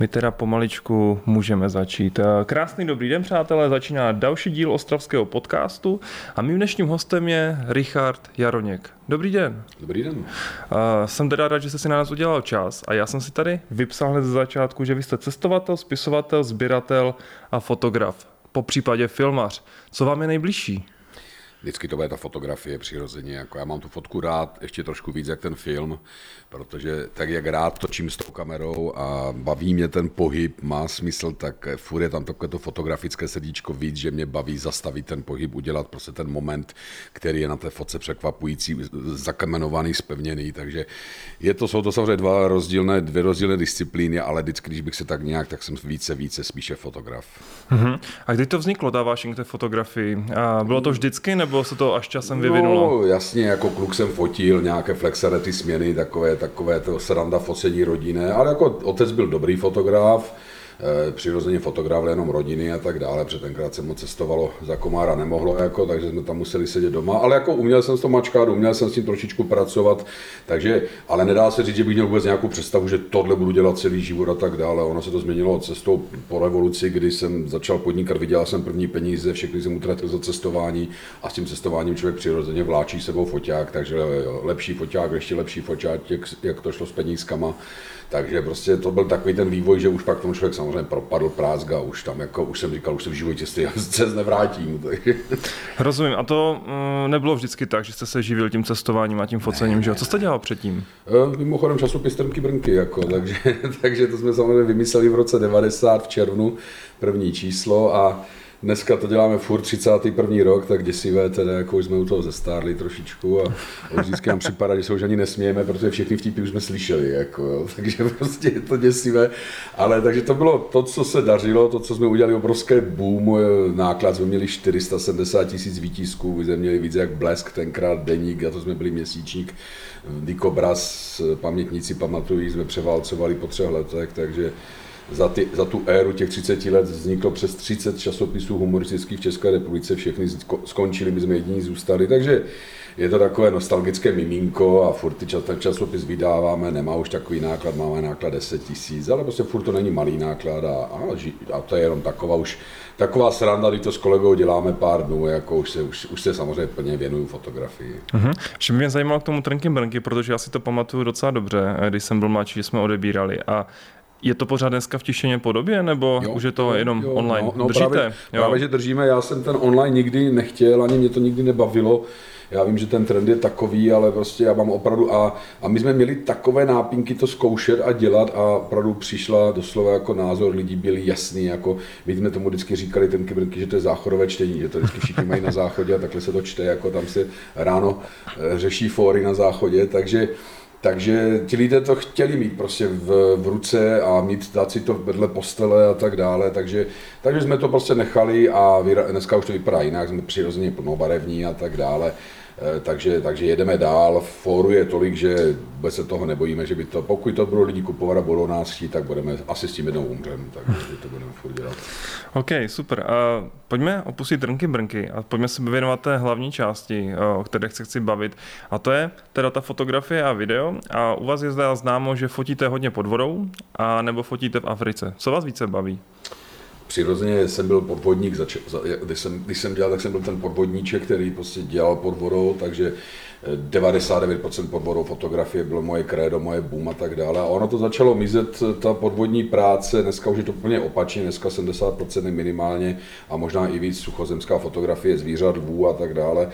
My teda pomaličku můžeme začít. Eh, Krásný dobrý den, přátelé, začíná další díl Ostravského podcastu a mým dnešním hostem je Richard Jaroněk. Dobrý den. Dobrý den. Uh, jsem teda rád, že jste si na nás udělal čas a já jsem si tady vypsal hned ze začátku, že vy jste cestovatel, spisovatel, sběratel a fotograf, po případě filmař. Co vám je nejbližší? Vždycky to bude ta fotografie přirozeně. Jako já mám tu fotku rád ještě trošku víc jak ten film, protože tak jak rád točím s tou kamerou a baví mě ten pohyb, má smysl, tak furt je tam takové to fotografické sedíčko víc, že mě baví zastavit ten pohyb, udělat prostě ten moment, který je na té fotce překvapující, zakamenovaný, spevněný, takže je to, jsou to samozřejmě dva rozdílné, dvě rozdílné disciplíny, ale vždycky, když bych se tak nějak, tak jsem více, více spíše fotograf. Uh-huh. A kdy to vzniklo, vášeň k té fotografii? A bylo to vždycky, nebo se to až časem vyvinulo? No, jasně, jako kluk jsem fotil nějaké flexarety směny, takové, takové to sranda focení rodinné, ale jako otec byl dobrý fotograf, přirozeně fotografovali jenom rodiny a tak dále, protože tenkrát se moc cestovalo za komára nemohlo, jako, takže jsme tam museli sedět doma, ale jako uměl jsem s tom mačkat, uměl jsem s tím trošičku pracovat, takže, ale nedá se říct, že bych měl vůbec nějakou představu, že tohle budu dělat celý život a tak dále. Ono se to změnilo cestou po revoluci, kdy jsem začal podnikat, vydělal jsem první peníze, všechny jsem utratil za cestování a s tím cestováním člověk přirozeně vláčí sebou foťák, takže lepší foťák, ještě lepší foťák, jak, jak to šlo s penízkama. Takže prostě to byl takový ten vývoj, že už pak tomu člověk samozřejmě propadl prázga, už tam jako, už jsem říkal, už se v životě se nevrátím. Takže. Rozumím. A to mm, nebylo vždycky tak, že jste se živil tím cestováním a tím focením, ne, že jo? Co jste dělal předtím? E, mimochodem časopis Trnky Brnky, jako, takže, takže to jsme samozřejmě vymysleli v roce 90 v červnu, první číslo a dneska to děláme furt 31. rok, tak děsivé, teda jako už jsme u toho zestárli trošičku a vždycky nám připadá, že se už ani nesmějeme, protože všechny vtipy už jsme slyšeli, jako, jo. takže prostě je to děsivé, ale takže to bylo to, co se dařilo, to, co jsme udělali, obrovské boom, náklad jsme měli 470 tisíc výtisků, vy jsme měli víc jak Blesk, tenkrát deník, a to jsme byli měsíčník, Dikobraz, pamětníci pamatují, jsme převálcovali po třech letech, takže za, ty, za tu éru těch 30 let vzniklo přes 30 časopisů humoristických v České republice, všechny skončili, my jsme jediní zůstali, takže je to takové nostalgické miminko a furt ty čas, ten časopis vydáváme, nemá už takový náklad, máme náklad 10 tisíc, ale prostě furt to není malý náklad a, a, a to je jenom taková už taková sranda, když to s kolegou děláme pár dnů, jako už se, už, už se samozřejmě plně věnuju fotografii. Uh-huh. Že mě zajímalo k tomu Trnky Brnky, protože já si to pamatuju docela dobře, když jsem byl mladší, že jsme odebírali a je to pořád dneska v tištěné podobě, nebo jo, už je to jenom jo, online? No, no Držíte? Právě, jo. právě, že držíme. Já jsem ten online nikdy nechtěl, ani mě to nikdy nebavilo. Já vím, že ten trend je takový, ale prostě já mám opravdu a, a my jsme měli takové nápinky to zkoušet a dělat a opravdu přišla doslova jako názor lidí byl jasný, jako my jsme tomu vždycky říkali ten kybrnky, že to je záchodové čtení, že to vždycky všichni mají na záchodě a takhle se to čte, jako tam se ráno eh, řeší fóry na záchodě, takže takže ti lidé to chtěli mít prostě v, v ruce a mít, dát si to vedle postele a tak dále, takže, takže jsme to prostě nechali a dneska už to vypadá jinak, jsme přirozeně plnobarevní a tak dále. Eh, takže, takže jedeme dál. Fóru je tolik, že vůbec se toho nebojíme, že by to, pokud to budou lidi kupovat a budou nás chtít, tak budeme asi s tím jednou umřem, takže to budeme furt dělat. OK, super. Uh, pojďme opustit Trnky Brnky a pojďme se věnovat té hlavní části, o které se chci bavit. A to je teda ta fotografie a video. A u vás je zde známo, že fotíte hodně pod vodou, a nebo fotíte v Africe. Co vás více baví? Přirozeně jsem byl podvodník, když jsem, když jsem dělal, tak jsem byl ten podvodníček, který prostě dělal pod vodou, takže 99% podvodou fotografie bylo moje krédo, moje boom a tak dále. A ono to začalo mizet, ta podvodní práce, dneska už je to úplně opačně, dneska 70% je minimálně a možná i víc suchozemská fotografie zvířat, lvů a tak dále,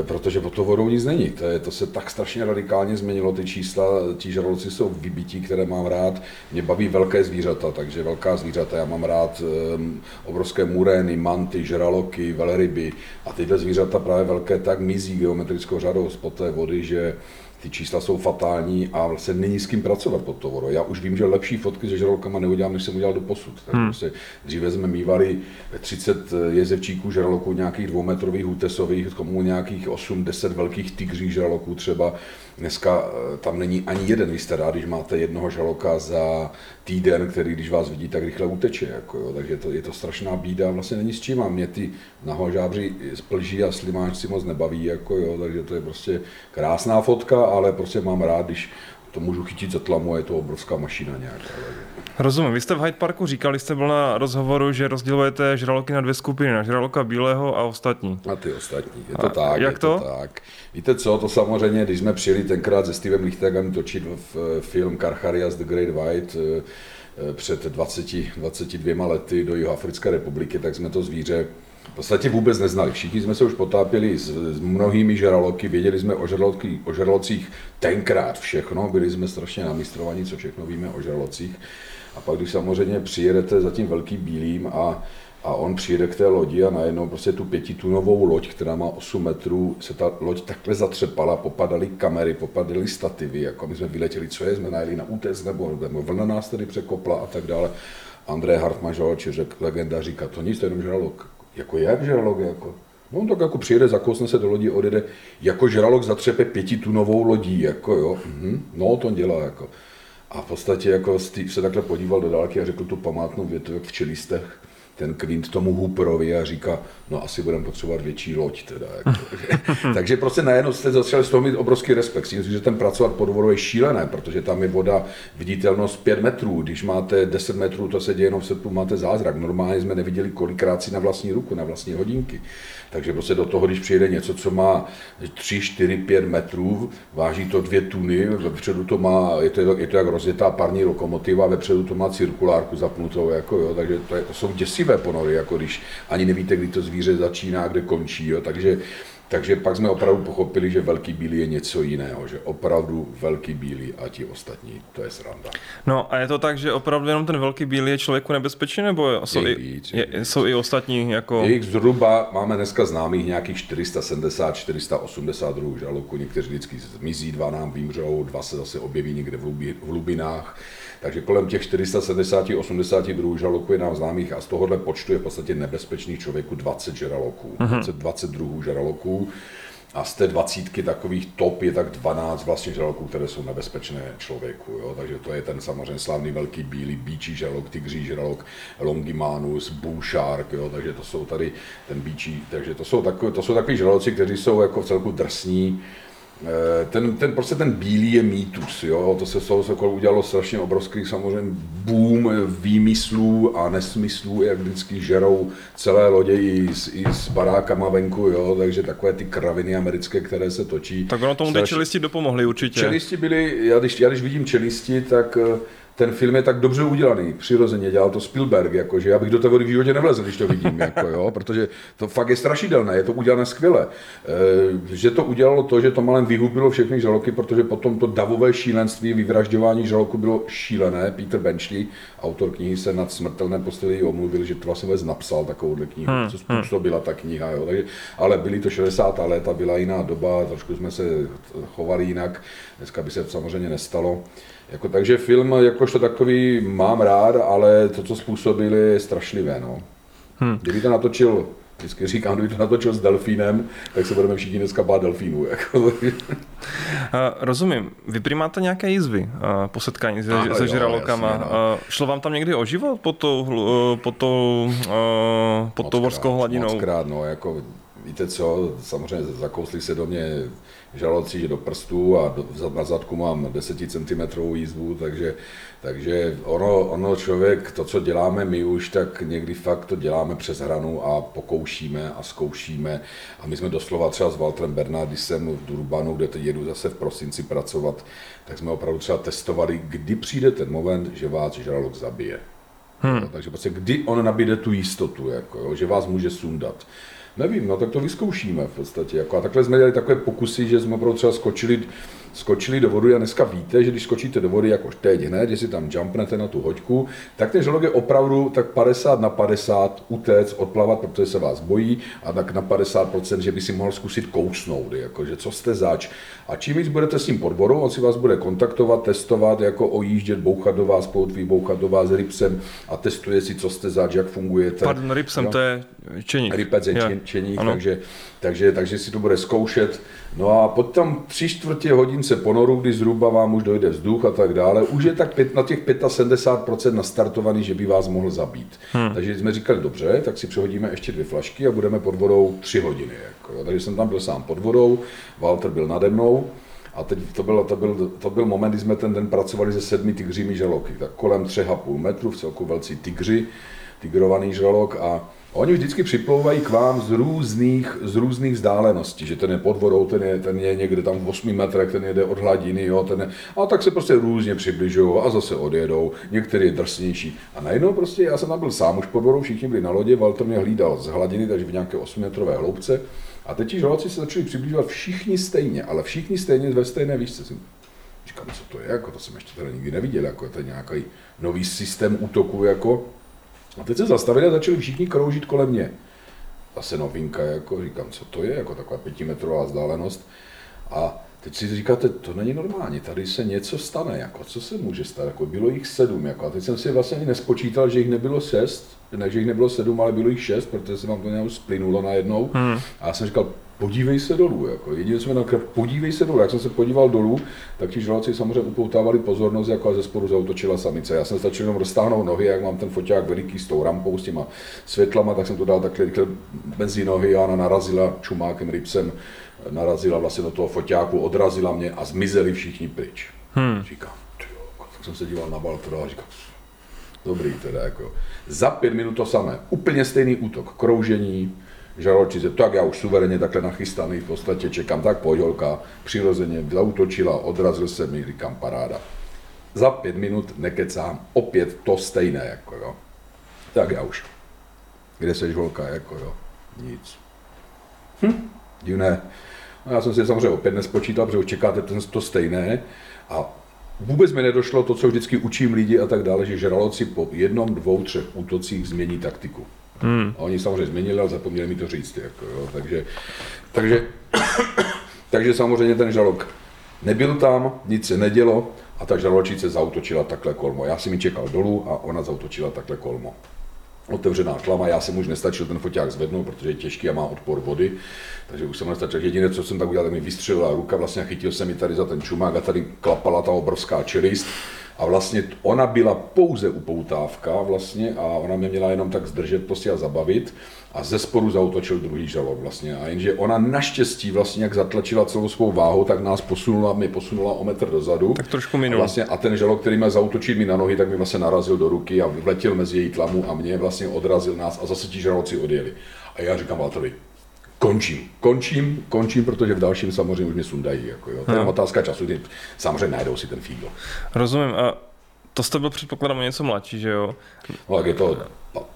eh, protože pod to vodou nic není. To, je, to se tak strašně radikálně změnilo, ty čísla, ti žraloci jsou vybití, které mám rád. Mě baví velké zvířata, takže velká zvířata, já mám rád um, obrovské murény, manty, žraloky, velryby. A tyhle zvířata právě velké tak mizí geometrickou řadou pod té vody, že ty čísla jsou fatální a vlastně není s kým pracovat pod to. Já už vím, že lepší fotky se žralokama neudělám, než jsem udělal do posud. Tak hmm. prostě dříve jsme mývali 30 jezevčíků žraloků, nějakých dvoumetrových útesových, komu nějakých 8-10 velkých tygří žraloků třeba. Dneska eh, tam není ani jeden, vy jste rád, když máte jednoho žraloka za týden, který když vás vidí, tak rychle uteče. Jako jo. Takže to, je to strašná bída, vlastně není s čím. A mě ty nahožábři splží a slimáčci moc nebaví, jako jo. takže to je prostě krásná fotka, ale prostě mám rád, když to můžu chytit za tlamu a je to obrovská mašina nějaká. Rozumím. Vy jste v Hyde Parku říkali, jste byl na rozhovoru, že rozdělujete žraloky na dvě skupiny, na žraloka bílého a ostatní. A ty ostatní, je to a tak. Jak je to? to? tak. Víte co, to samozřejmě, když jsme přijeli tenkrát se Stevem Lichtegem točit v film Karcharias The Great White, eh, eh, před 20, 22 lety do Jihoafrické republiky, tak jsme to zvíře v podstatě vůbec neznali. Všichni jsme se už potápěli s, s mnohými žraloky, věděli jsme o, žraloky, o žralocích tenkrát všechno, byli jsme strašně namistrovaní, co všechno víme o žralocích. A pak, když samozřejmě přijedete za tím velkým bílým a, a on přijede k té lodi a najednou prostě tu pětitunovou loď, která má 8 metrů, se ta loď takhle zatřepala, popadaly kamery, popadaly stativy, jako my jsme vyletěli, co je, jsme najeli na útes, nebo, nebo vlna nás tady překopla a tak dále. André Hartmann, žraloči, řek, legenda, říká, to nic, to je jenom žralok. Jako jak žralok, jako? No tak jako přijede, zakousne se do lodi, odjede, jako žralok zatřepe pětitunovou lodí, jako jo, mhm. no to dělá, jako. A v podstatě jako Steve se takhle podíval do dálky a řekl tu památnou větu, jak v čelistech ten Quint tomu Hooperovi a říká, no asi budeme potřebovat větší loď teda. Jako. Takže prostě najednou jste začali z toho mít obrovský respekt. Si že ten pracovat pod vodou je šílené, protože tam je voda viditelnost 5 metrů. Když máte 10 metrů, to se děje jenom v srpnu, máte zázrak. Normálně jsme neviděli kolikrát si na vlastní ruku, na vlastní hodinky. Takže prostě do toho, když přijede něco, co má 3, 4, 5 metrů, váží to dvě tuny, vepředu to má, je to, je to jak rozjetá parní lokomotiva, vepředu to má cirkulárku zapnutou, jako jo, takže to, je, to jsou děsivé ponory, jako když ani nevíte, kdy to zvíře začíná, kde končí, jo, takže takže pak jsme opravdu pochopili, že velký bílý je něco jiného, že opravdu velký bílý a ti ostatní, to je sranda. No a je to tak, že opravdu jenom ten velký bílý je člověku nebezpečný, nebo jsou, i, víc, je, víc. jsou i ostatní? Jako... Jejich zhruba, máme dneska známých nějakých 470, 480 druhů žaloků, někteří vždycky zmizí, dva nám vymřou, dva se zase objeví někde v, v hlubinách. Takže kolem těch 470-80 druhů žraloků je nám známých a z tohohle počtu je v podstatě nebezpečných člověku 20 žraloků, uh-huh. 20, 20 druhů žraloků. A z té dvacítky takových top je tak 12 vlastně žraloků, které jsou nebezpečné člověku. Jo? Takže to je ten samozřejmě slavný velký bílý bíčí žralok, tygří žralok, longimanus, bull shark, jo? takže to jsou tady ten bíčí, takže to jsou, takové, to jsou takový žraloci, kteří jsou jako v celku drsní, ten, ten, prostě ten bílý je mýtus, jo? to se z toho Sokol udělalo strašně obrovský samozřejmě boom výmyslů a nesmyslů, jak vždycky žerou celé lodě i s, i s barákama venku, jo? takže takové ty kraviny americké, které se točí. Tak ono tomu strašně... čelisti dopomohli určitě. Čelisti byli, já když, já když vidím čelisti, tak eh, ten film je tak dobře udělaný, přirozeně, dělal to Spielberg, jakože já bych do té vody v životě nevlezl, když to vidím, jako, jo, protože to fakt je strašidelné, je to udělané skvěle. E, že to udělalo to, že to malem vyhubilo všechny žraloky, protože potom to davové šílenství, vyvražďování žraloku bylo šílené. Peter Benchley, autor knihy, se nad smrtelné posteli omluvil, že to vlastně vůbec napsal takovouhle knihu, hmm, co hmm. způsobila ta kniha. Jo. Takže, ale byly to 60. léta, byla jiná doba, trošku jsme se chovali jinak, dneska by se to samozřejmě nestalo. Jako, takže film jakožto takový mám rád, ale to, co způsobili, je strašlivé. No. Hmm. Kdyby to natočil, vždycky říkám, kdyby to natočil s delfínem, tak se budeme všichni dneska bát delfínů. Jako. Uh, rozumím. Vy prý máte nějaké jízvy uh, po setkání se, se žralokama. Jasně, no. uh, šlo vám tam někdy o život pod tou, pod tou, pod tou morskou hladinou? Mockrát, no, jako víte co, samozřejmě zakousli se do mě žalocí do prstů a do, na zadku mám 10 cm jízvu, takže, takže ono, ono člověk, to, co děláme my už, tak někdy fakt to děláme přes hranu a pokoušíme a zkoušíme. A my jsme doslova třeba s Walterem když jsem v Durbanu, kde teď jedu zase v prosinci pracovat, tak jsme opravdu třeba testovali, kdy přijde ten moment, že vás žralok zabije. Hmm. No, takže prostě kdy on nabíde tu jistotu, jako, jo, že vás může sundat. Nevím, no tak to vyzkoušíme v podstatě. Jako, a takhle jsme dělali takové pokusy, že jsme opravdu třeba skočili, skočili do vody a dneska víte, že když skočíte do vody jako teď hned, že si tam jumpnete na tu hoďku, tak ten žralok je opravdu tak 50 na 50 utéct, odplavat, protože se vás bojí a tak na 50%, že by si mohl zkusit kousnout, jako, že co jste zač. A čím víc budete s tím podborou, on si vás bude kontaktovat, testovat, jako ojíždět, bouchat do vás poutví, bouchat do vás rybsem a testuje si, co jste zač, jak fungujete. Pardon, rybsem, no? to je. Rypec je čen, čeník, takže, takže, takže si to bude zkoušet. No a potom tři čtvrtě hodince ponoru, kdy zhruba vám už dojde vzduch a tak dále, už je tak pět, na těch 75% nastartovaný, že by vás mohl zabít. Hmm. Takže jsme říkali, dobře, tak si přehodíme ještě dvě flašky a budeme pod vodou tři hodiny. Jako, takže jsem tam byl sám pod vodou, Walter byl nade mnou A teď to byl, to byl, to byl moment, kdy jsme ten den pracovali se sedmi tygřími žraloky, tak kolem 3,5 metru, v celku velcí tygři, tigrovaný žralok a Oni vždycky připlouvají k vám z různých, z různých vzdáleností, že ten je pod vodou, ten je, ten je někde tam v 8 metrech, ten jede od hladiny, jo, ten je, a tak se prostě různě přibližují a zase odjedou, některý je drsnější. A najednou prostě, já jsem tam byl sám už pod vodou, všichni byli na lodě, Walter mě hlídal z hladiny, takže v nějaké 8 metrové hloubce. A teď ti žraloci se začali přibližovat všichni stejně, ale všichni stejně ve stejné výšce. Říkám, co to je, jako to jsem ještě teda nikdy neviděl, jako je to nějaký nový systém útoku, jako a teď se zastavili a začali všichni kroužit kolem mě. Zase novinka, jako říkám, co to je, jako taková pětimetrová vzdálenost. A teď si říkáte, to není normální, tady se něco stane, jako co se může stát, jako bylo jich sedm, jako a teď jsem si vlastně ani nespočítal, že jich nebylo šest, ne, že jich nebylo sedm, ale bylo jich šest, protože se vám to nějak splynulo najednou. Hmm. A já jsem říkal, podívej se dolů. Jako. Jediné, co mi nakre, podívej se dolů. Jak jsem se podíval dolů, tak ti žraloci samozřejmě upoutávali pozornost, jako a ze spodu zautočila samice. Já jsem stačil jenom roztáhnout nohy, jak mám ten foťák veliký s tou rampou, s těma světlama, tak jsem to dal takhle rychle mezi nohy a ona narazila čumákem, rybsem, narazila vlastně do toho foťáku, odrazila mě a zmizeli všichni pryč. Hmm. Říkám, tyjo, tak jsem se díval na Baltora a říkám, dobrý teda, jako. Za pět minut to samé, úplně stejný útok, kroužení, žraločice, tak já už suverénně takhle nachystaný, v podstatě čekám, tak pojď holka, přirozeně zautočila, odrazil se mi, říkám paráda. Za pět minut nekecám, opět to stejné, jako jo. Tak já už. Kde seš holka, jako jo? Nic. Hm, divné. No, já jsem si samozřejmě opět nespočítal, protože čekáte ten, to stejné a vůbec mi nedošlo to, co vždycky učím lidi a tak dále, že žraloci po jednom, dvou, třech útocích změní taktiku. Hmm. A oni samozřejmě změnili, ale zapomněli mi to říct. Jako, jo. Takže, takže, takže samozřejmě ten žalok nebyl tam, nic se nedělo a ta žraločice zautočila takhle kolmo. Já jsem mi čekal dolů a ona zautočila takhle kolmo. Otevřená klama, já jsem už nestačil ten foťák zvednout, protože je těžký a má odpor vody, takže už jsem nestačil. Jediné, co jsem tak udělal, tak mi vystřelila ruka, vlastně chytil jsem mi tady za ten čumák a tady klapala ta obrovská čelist a vlastně ona byla pouze upoutávka vlastně a ona mě měla jenom tak zdržet prostě a zabavit a ze sporu zautočil druhý žalok vlastně. A jenže ona naštěstí vlastně jak zatlačila celou svou váhu, tak nás posunula, mi posunula o metr dozadu. Tak trošku minul. A, vlastně, a ten žalok, který měl zautočit mi na nohy, tak mi vlastně narazil do ruky a vletěl mezi její tlamu a mě vlastně odrazil nás a zase ti žraloci odjeli. A já říkám Valtrovi, končím, končím, končím, protože v dalším samozřejmě už mě sundají. Jako, jo. To je no. otázka času, kdy samozřejmě najdou si ten fígl. Rozumím. A to jste byl předpokladem něco mladší, že jo? No, tak je to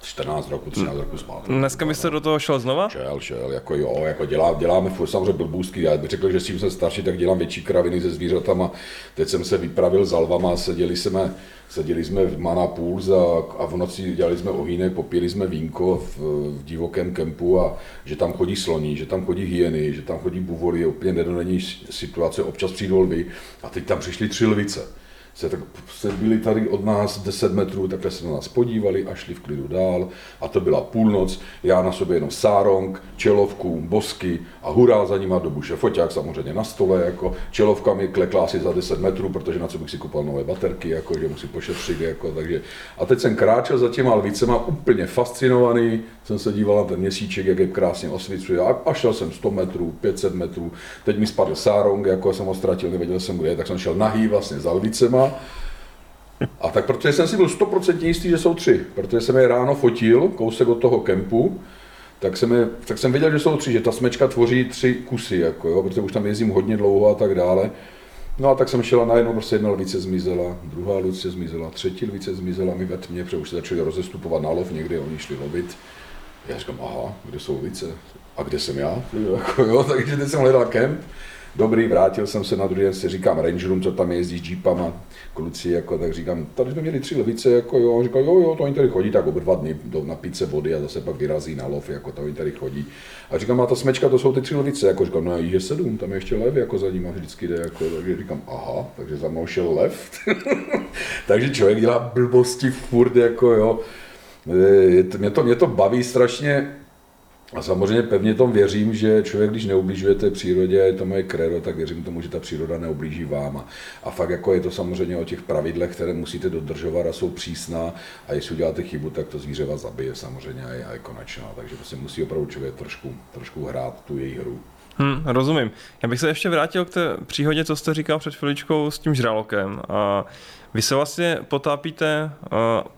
14 roku, 13 roku zpátky. Dneska byste do toho šel znova? Šel, šel, jako jo, jako dělá, děláme furt samozřejmě blbůzky, já bych řekl, že s tím jsem starší, tak dělám větší kraviny se zvířatama. Teď jsem se vypravil za lvama, seděli jsme, seděli jsme v Mana Pools a, a v noci dělali jsme ohýnek, popili jsme vínko v, v divokém kempu a že tam chodí sloní, že tam chodí hyeny, že tam chodí buvoly, je úplně nedodenní situace, občas přijdou lvy a teď tam přišly tři lvice se, tak, se byli tady od nás 10 metrů, takhle se na nás podívali a šli v klidu dál. A to byla půlnoc, já na sobě jenom sárong, čelovku, bosky a hurá za nima do buše. Foťák samozřejmě na stole, jako čelovka mi klekla asi za 10 metrů, protože na co bych si kupoval nové baterky, jako, že musím pošetřit. Jako, takže. A teď jsem kráčel za těma lvicema úplně fascinovaný, jsem se díval na ten měsíček, jak je krásně osvicuje a, a šel jsem 100 metrů, 500 metrů, teď mi spadl sárong, jako jsem ho ztratil, nevěděl jsem kde, tak jsem šel nahý vlastně za lvicema a tak protože jsem si byl 100% jistý, že jsou tři, protože jsem je ráno fotil, kousek od toho kempu, tak jsem, je, tak jsem věděl, že jsou tři, že ta smečka tvoří tři kusy, jako jo, protože už tam jezdím hodně dlouho a tak dále. No a tak jsem šel a najednou prostě jedna lvice zmizela, druhá lvice zmizela, třetí lvice zmizela mi ve tmě, protože už se začali rozestupovat na lov někde, oni šli lovit. Já říkám, aha, kde jsou lvice? A kde jsem já? Jako, jo, takže teď jsem hledal kemp Dobrý, vrátil jsem se na druhý den, si říkám Rangerům, co tam jezdí s jeepama, kluci, jako, tak říkám, tady jsme měli tři levice, jako jo, říkal, jo, jo, to oni tady chodí tak oba dva dny do, na pice vody a zase pak vyrazí na lov, jako to oni tady chodí. A říkám, a ta smečka, to jsou ty tři levice, jako říkám, no je sedm, tam je ještě lev, jako za ním vždycky jde, jako, takže říkám, aha, takže za mnou šel lev. takže člověk dělá blbosti furt, jako jo. Je, mě, to, mě to baví strašně, a samozřejmě pevně tom věřím, že člověk, když neubližuje té přírodě, je to moje kredo, tak věřím tomu, že ta příroda neublíží vám. A, fakt jako je to samozřejmě o těch pravidlech, které musíte dodržovat a jsou přísná. A jestli uděláte chybu, tak to zvíře vás zabije samozřejmě a je konečná. Takže prostě musí opravdu člověk trošku, trošku hrát tu její hru. Hmm, rozumím. Já bych se ještě vrátil k té příhodě, co jste říkal před chviličkou s tím žralokem. A vy se vlastně potápíte,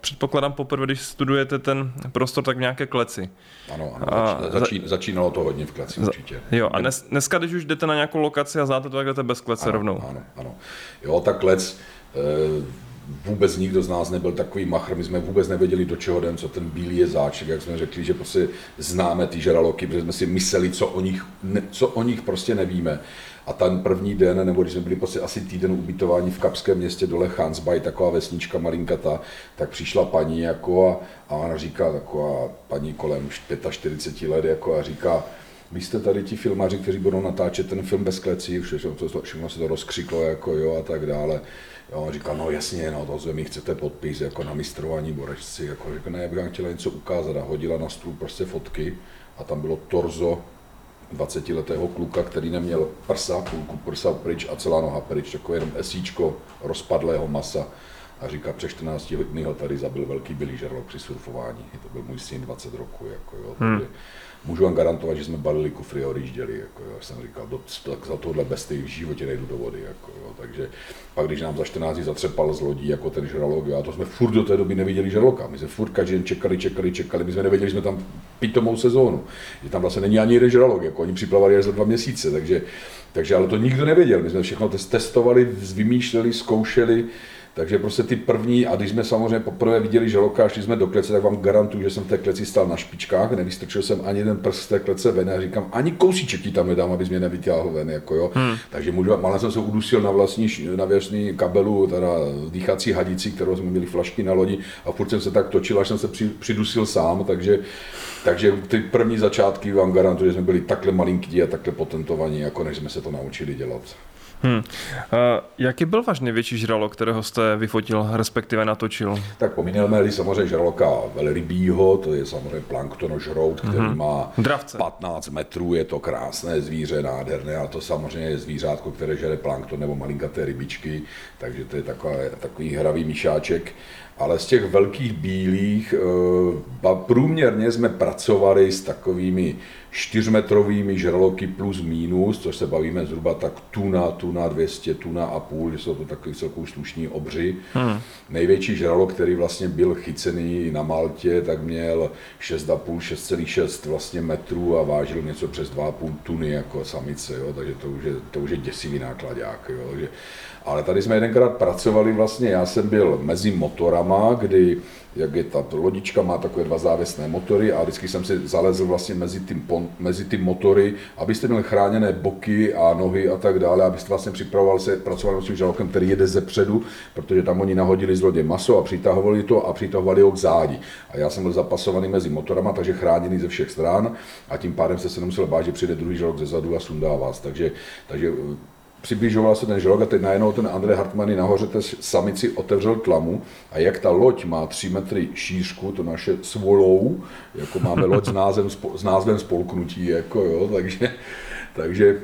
předpokládám poprvé, když studujete ten prostor, tak v nějaké kleci. Ano, ano a začí, začínalo to hodně v kleci určitě. Jo, a dnes, dneska, když už jdete na nějakou lokaci a znáte to, tak jdete bez klece ano, rovnou. Ano, ano. Jo, ta klec, e, vůbec nikdo z nás nebyl takový machr, my jsme vůbec nevěděli, do čeho jdem, co ten bílý je záček, jak jsme řekli, že prostě známe ty žraloky, protože jsme si mysleli, co o nich, ne, co o nich prostě nevíme. A ten první den, nebo když jsme byli prostě asi týden ubytování v Kapském městě dole Hansbaj, taková vesnička malinkata, tak přišla paní jako a, a ona říká, taková paní kolem 45 let jako a říká, vy jste tady ti filmaři, kteří budou natáčet ten film bez klecí, všechno, to, všechno se to rozkřiklo jako jo a tak dále. Jo, říkal, no jasně, no to mi chcete podpis jako na mistrování borečci, jako říkal, ne, bych vám chtěla něco ukázat a hodila na stůl prostě fotky a tam bylo torzo 20-letého kluka, který neměl prsa, půlku prsa pryč a celá noha pryč, takové jenom esíčko rozpadlého masa. A říká, přes 14 dny ho tady zabil velký bylý žerlok při surfování. To byl můj syn 20 roku. Jako, jo. Hmm můžu vám garantovat, že jsme balili kufry a odjížděli. Jako, jo. jsem říkal, do, tak za tohle besty v životě nejdu do vody. Jako, jo. Takže pak, když nám za 14 dní zatřepal z lodí jako ten žralok, jo, a to jsme furt do té doby neviděli žraloka. My jsme furt každý den čekali, čekali, čekali. My jsme nevěděli, že jsme tam pitomou sezónu. Že tam vlastně není ani jeden žralok. Jako, oni připlavali až za dva měsíce. Takže, takže ale to nikdo nevěděl. My jsme všechno testovali, vymýšleli, zkoušeli. Takže prostě ty první, a když jsme samozřejmě poprvé viděli žraloka a šli jsme do klece, tak vám garantuju, že jsem v té kleci stál na špičkách, nevystrčil jsem ani jeden prst z té klece ven a říkám, ani kousíček ti tam nedám, abys mě nevytáhl ven. Jako jo. Hmm. Takže můžu, malé jsem se udusil na vlastní, na věřní kabelu, teda dýchací hadici, kterou jsme měli flašky na lodi a furt jsem se tak točil, až jsem se při, přidusil sám, takže takže ty první začátky vám garantuju, že jsme byli takhle malinký a takhle potentovaní, jako než jsme se to naučili dělat. Hmm. Uh, jaký byl váš největší žralok, kterého jste vyfotil, respektive natočil? Tak pomineme samozřejmě žraloka velrybího, to je samozřejmě planktonožrout, který hmm. má Dravce. 15 metrů, je to krásné zvíře, nádherné, a to samozřejmě je zvířátko, které žere plankton nebo malinkaté rybičky, takže to je taková, takový hravý myšáček ale z těch velkých bílých eh, průměrně jsme pracovali s takovými čtyřmetrovými žraloky plus minus, což se bavíme zhruba tak tuna, tuna 200, tuna a půl, že jsou to takový celkou slušní obři. Hmm. Největší žralok, který vlastně byl chycený na Maltě, tak měl 6,5, 6,6 vlastně metrů a vážil něco přes 2,5 tuny jako samice, jo, takže to už je, to už je děsivý nákladák. Jo, takže ale tady jsme jedenkrát pracovali vlastně, já jsem byl mezi motorama, kdy jak je ta lodička, má takové dva závěsné motory a vždycky jsem si zalezl vlastně mezi ty, mezi ty motory, abyste měli chráněné boky a nohy a tak dále, abyste vlastně připravoval se, pracovali s tím žalkem, který jede ze předu, protože tam oni nahodili z lodě maso a přitahovali to a přitahovali ho k zádi. A já jsem byl zapasovaný mezi motorama, takže chráněný ze všech stran a tím pádem jste se nemusel bát, že přijde druhý žalok ze zadu a sundá vás. Takže, takže přibližoval se ten žralok a teď najednou ten Andrej Hartmann nahoře té samici otevřel tlamu a jak ta loď má 3 metry šířku, to naše svolou, jako máme loď s názvem, s názvem spolknutí, jako jo, takže, takže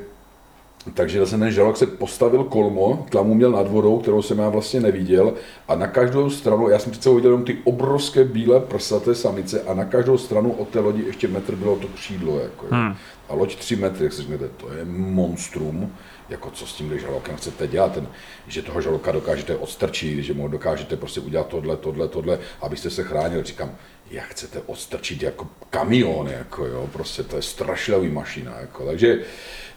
takže zase ten žralok se postavil kolmo, tlamu měl nad vodou, kterou jsem já vlastně neviděl a na každou stranu, já jsem přece viděl jenom ty obrovské bílé prsaté samice a na každou stranu od té lodi ještě metr bylo to křídlo. Jako, hmm. A loď 3 metry, jak se řeknete, to je monstrum jako co s tím žralokem chcete dělat, ten, že toho žraloka dokážete odstrčit, že mu dokážete prostě udělat tohle, tohle, tohle, abyste se chránili. Říkám, jak chcete odstrčit jako kamion, jako jo, prostě to je strašlivý mašina, jako, takže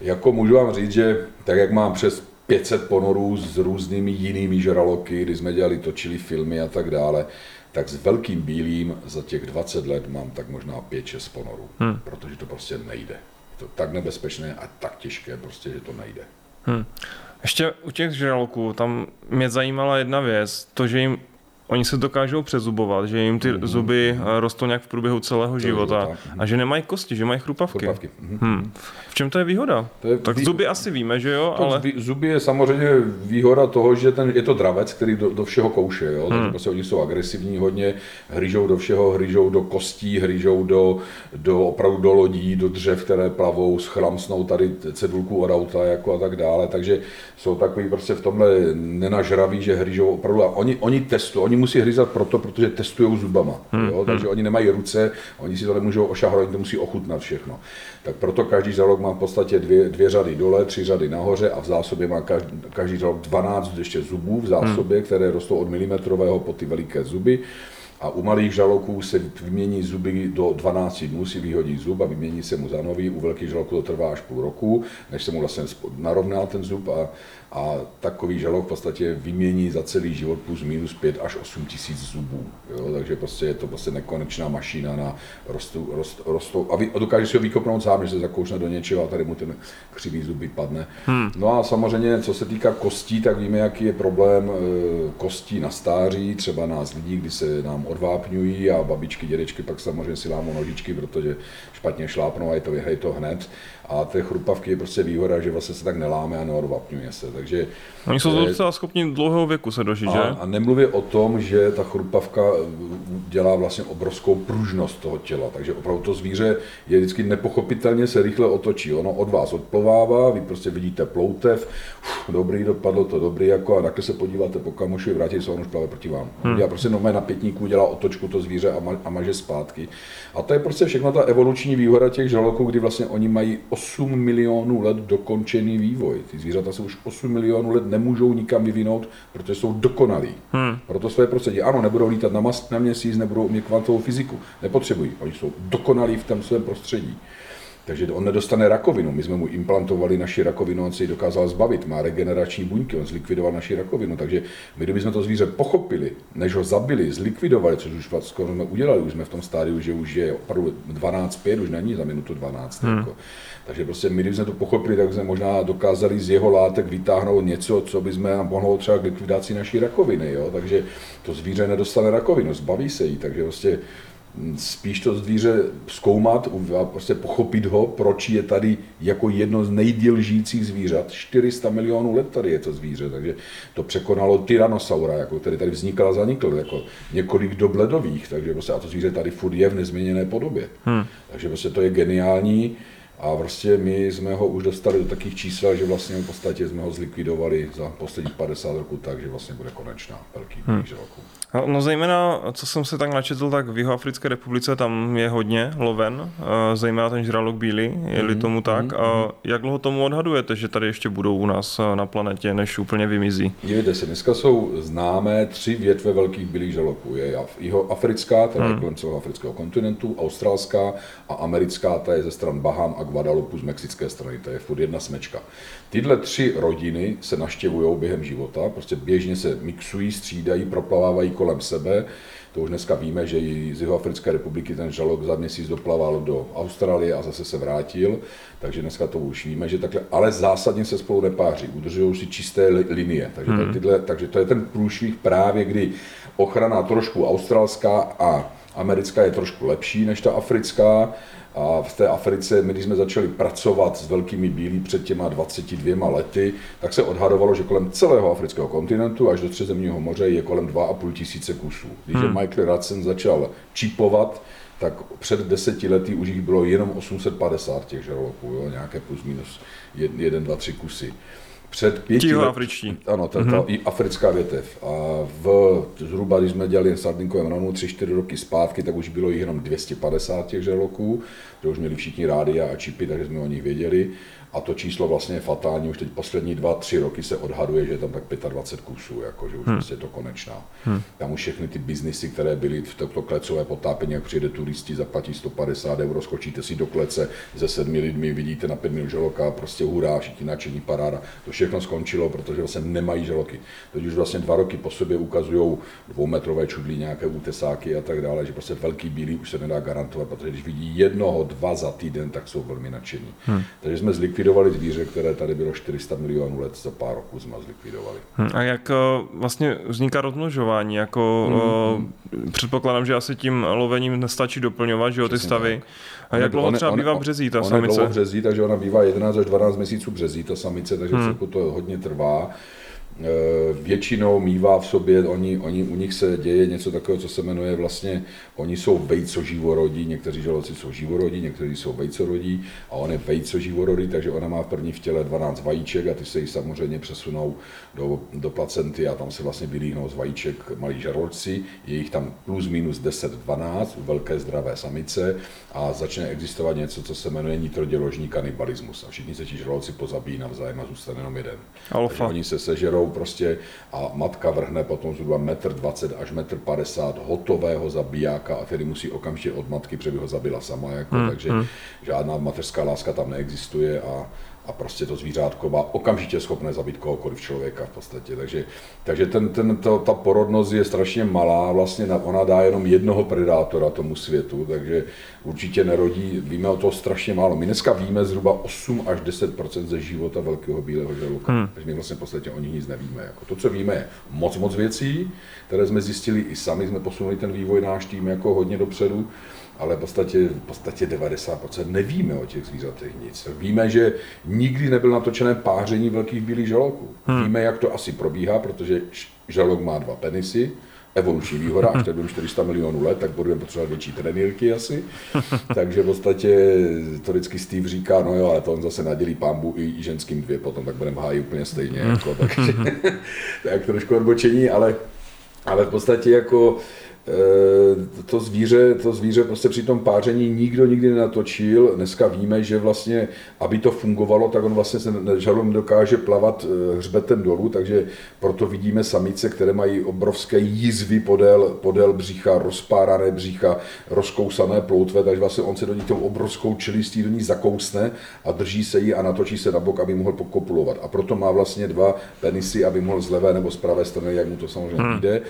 jako můžu vám říct, že tak jak mám přes 500 ponorů s různými jinými žraloky, kdy jsme dělali, točili filmy a tak dále, tak s velkým bílým za těch 20 let mám tak možná 5-6 ponorů, hmm. protože to prostě nejde. To tak nebezpečné a tak těžké, prostě, že to nejde. Hmm. Ještě u těch žraloků, tam mě zajímala jedna věc, to, že jim Oni se dokážou přezubovat, že jim ty mm-hmm. zuby eh, rostou nějak v průběhu celého života života a že nemají kosti, že mají chrupavky. chrupavky. Mm-hmm. Hmm. V čem to je výhoda? To je tak vý... zuby asi víme, že jo? ale... Zuby je samozřejmě výhoda toho, že ten, je to dravec, který do, do všeho kouše. Jo? Hmm. Takže prostě oni jsou agresivní hodně, hryžou do všeho, hryžou do kostí, hryžou do, do opravdu do lodí, do dřev, které plavou, schlamsnou tady cedulku od auta jako a tak dále. Takže jsou takový prostě v tomhle nenažraví, že hryžou opravdu. A oni, oni testují, oni musí hryzat proto, protože testují zubama. Hmm. Jo? Takže hmm. oni nemají ruce, oni si to nemůžou ošahrovat, oni to musí ochutnat všechno. Tak proto každý žalok má v podstatě dvě, dvě řady dole, tři řady nahoře a v zásobě má každý, každý žalok 12 ještě zubů v zásobě, hmm. které rostou od milimetrového po ty veliké zuby. A u malých žaloků se vymění zuby do 12 dnů, si vyhodí zub a vymění se mu za nový. U velkých žaloků to trvá až půl roku, než se mu vlastně narovná ten zub a a takový žalok v podstatě vymění za celý život plus minus 5 až 8 tisíc zubů. Jo? Takže prostě je to prostě nekonečná mašina na rostou, rost, rostou a, vy, a dokáže si ho vykopnout sám, že se zakoušne do něčeho a tady mu ten křivý zub vypadne. Hmm. No a samozřejmě, co se týká kostí, tak víme, jaký je problém e, kostí na stáří, třeba nás lidí, kdy se nám odvápňují a babičky, dědečky pak samozřejmě si lámou nožičky, protože špatně šlápnou a je to, je to hned. A té chrupavky je prostě výhoda, že vlastně se tak neláme a neodvapňuje se. Takže, Oni jsou docela schopni dlouhého věku se dožít, a, že? A nemluvě o tom, že ta chrupavka dělá vlastně obrovskou pružnost toho těla. Takže opravdu to zvíře je vždycky nepochopitelně se rychle otočí. Ono od vás odplovává, vy prostě vidíte ploutev, uf, dobrý, dopadlo to dobrý, jako a takhle se podíváte po kamoši, vrátí se, on už plave proti vám. Hmm. Já prostě na pětníku dělá otočku to zvíře a, ma, a maže zpátky. A to je prostě všechno ta evoluční výhoda těch žraloků, kdy vlastně oni mají 8 milionů let dokončený vývoj. Ty zvířata se už 8 milionů let nemůžou nikam vyvinout, protože jsou dokonalí. Hmm. Proto své prostředí. Ano, nebudou lítat na, mas, na měsíc, nebudou umět kvantovou fyziku. Nepotřebují. Oni jsou dokonalí v tom svém prostředí. Takže on nedostane rakovinu. My jsme mu implantovali naši rakovinu, on si ji dokázal zbavit, má regenerační buňky, on zlikvidoval naši rakovinu. Takže my, kdybychom to zvíře pochopili, než ho zabili, zlikvidovali, což už skoro jsme udělali, už jsme v tom stádiu, že už je opravdu 12-5, už není za minutu 12. Hmm. Jako. Takže prostě my, jsme to pochopili, tak jsme možná dokázali z jeho látek vytáhnout něco, co by jsme mohlo třeba k likvidaci naší rakoviny. Jo? Takže to zvíře nedostane rakovinu, zbaví se jí. Takže prostě spíš to zvíře zkoumat a prostě pochopit ho, proč je tady jako jedno z nejdíl žijících zvířat. 400 milionů let tady je to zvíře, takže to překonalo Tyrannosaura, jako, který tady vznikl a zanikl, jako několik dob ledových, takže prostě, a to zvíře tady furt je v nezměněné podobě. Hmm. Takže prostě to je geniální. A prostě my jsme ho už dostali do takých čísel, že vlastně v podstatě jsme ho zlikvidovali za posledních 50 roků tak, že vlastně bude konečná velký hmm. roku. No zejména, co jsem se tak načetl, tak v Jihoafrické republice tam je hodně loven, zejména ten žralok bílý, je-li mm-hmm. tomu tak. Mm-hmm. A jak dlouho tomu odhadujete, že tady ještě budou u nás na planetě, než úplně vymizí? Dívejte se, dneska jsou známé tři větve velkých bílých žraloků. Je Jihoafrická, teda mm. kolem celého afrického kontinentu, australská a americká, ta je ze stran Baham a Guadalupe z mexické strany, to je furt jedna smečka. Tyhle tři rodiny se naštěvují během života, prostě běžně se mixují, střídají, proplavávají kolem sebe. To už dneska víme, že i z Jihoafrické republiky ten žalok za měsíc doplaval do Austrálie a zase se vrátil, takže dneska to už víme, že takhle, ale zásadně se spolu nepáří, udržují si čisté linie. Takže, hmm. tyhle, takže to je ten průšvih právě, kdy ochrana trošku australská a americká je trošku lepší než ta africká, a v té Africe, my když jsme začali pracovat s velkými bílí před těma 22 lety, tak se odhadovalo, že kolem celého afrického kontinentu až do Středozemního moře je kolem 2,5 tisíce kusů. Když hmm. Michael Radsen začal čipovat, tak před deseti lety už jich bylo jenom 850 těch žraloků, jo, nějaké plus minus jeden, dva, tři kusy před pěti afričtí. Ano, ta, ta mm-hmm. africká větev. A v, zhruba, když jsme dělali Sardinkovém ranu tři, čtyři roky zpátky, tak už bylo jich jenom 250 těch žraloků, že už měli všichni rádia a čipy, takže jsme o nich věděli. A to číslo vlastně je fatální, už teď poslední dva, tři roky se odhaduje, že je tam tak 25 kusů, jako, že už hmm. prostě je to konečná. Hmm. Tam už všechny ty biznisy, které byly v tomto klecové potápění, jak přijde turisti, zaplatí 150 euro, skočíte si do klece se sedmi lidmi, vidíte na pět minut žaloka, prostě hurá, všichni nadšení paráda. To všechno skončilo, protože vlastně nemají žaloky. Teď už vlastně dva roky po sobě ukazují dvoumetrové čudlí, nějaké útesáky a tak dále, že prostě velký bílý už se nedá garantovat, protože když vidí jednoho, dva za týden, tak jsou velmi nadšení. Hmm. Takže jsme zlikvidovali zvíře, které tady bylo 400 milionů let, za pár roků jsme zlikvidovali. Hmm. A jak eh, vlastně vzniká rozmnožování? Jako, hmm. Předpokládám, že asi tím lovením nestačí doplňovat, že jo, ty stavy. Tak. A jak dlouho třeba bývá březí ta ona samice? dlouho březí, takže ona bývá 11 až 12 měsíců březí, ta samice, takže hmm. to hodně trvá. Většinou mývá v sobě, oni, oni, u nich se děje něco takového, co se jmenuje vlastně, oni jsou vejcoživorodí, někteří žraloci jsou živorodí, někteří jsou vejcorodí a on je vejcoživorodí, takže ona má v první v těle 12 vajíček a ty se jí samozřejmě přesunou do, do placenty a tam se vlastně vylíhnou z vajíček malí žraloci, je jich tam plus minus 10-12 u velké zdravé samice a začne existovat něco, co se jmenuje nitroděložní kanibalismus a všichni se ti žraloci pozabíjí navzájem a zůstane jenom jeden. Alfa. oni se sežerou prostě a matka vrhne potom zhruba 1,20 m až 1,50 m hotového zabijáka a tedy musí okamžitě od matky, protože by ho zabila sama, jako, hmm, takže hmm. žádná mateřská láska tam neexistuje a a prostě to zvířátko má okamžitě schopné zabít kohokoliv člověka v podstatě. Takže, takže ten, ten, to, ta porodnost je strašně malá, vlastně ona dá jenom jednoho predátora tomu světu, takže určitě nerodí, víme o toho strašně málo. My dneska víme zhruba 8 až 10% ze života velkého bílého žraloka, hmm. takže my vlastně v podstatě o nich nic nevíme. Jako to, co víme, je moc, moc věcí, které jsme zjistili i sami, jsme posunuli ten vývoj náš tým jako hodně dopředu ale v podstatě, v podstatě 90% nevíme o těch zvířatech nic. Víme, že nikdy nebyl natočené páření velkých bílých žaloků. Hmm. Víme, jak to asi probíhá, protože žalok má dva penisy, evoluční výhoda, až tak 400 milionů let, tak budeme potřebovat větší trenýrky asi. Takže v podstatě to vždycky Steve říká, no jo, ale to on zase nadělí pambu i ženským dvě potom, tak budeme hájit úplně stejně. Jako, takže, tak trošku odbočení, ale, ale v podstatě jako to zvíře, to zvíře prostě při tom páření nikdo nikdy nenatočil. Dneska víme, že vlastně, aby to fungovalo, tak on vlastně se žalou nedokáže plavat eh, hřbetem dolů, takže proto vidíme samice, které mají obrovské jízvy podél, podél břicha, rozpárané břicha, rozkousané ploutve, takže vlastně on se do ní tou obrovskou čelistí do ní zakousne a drží se jí a natočí se na bok, aby mohl pokopulovat. A proto má vlastně dva penisy, aby mohl z levé nebo z pravé strany, jak mu to samozřejmě hmm. jde.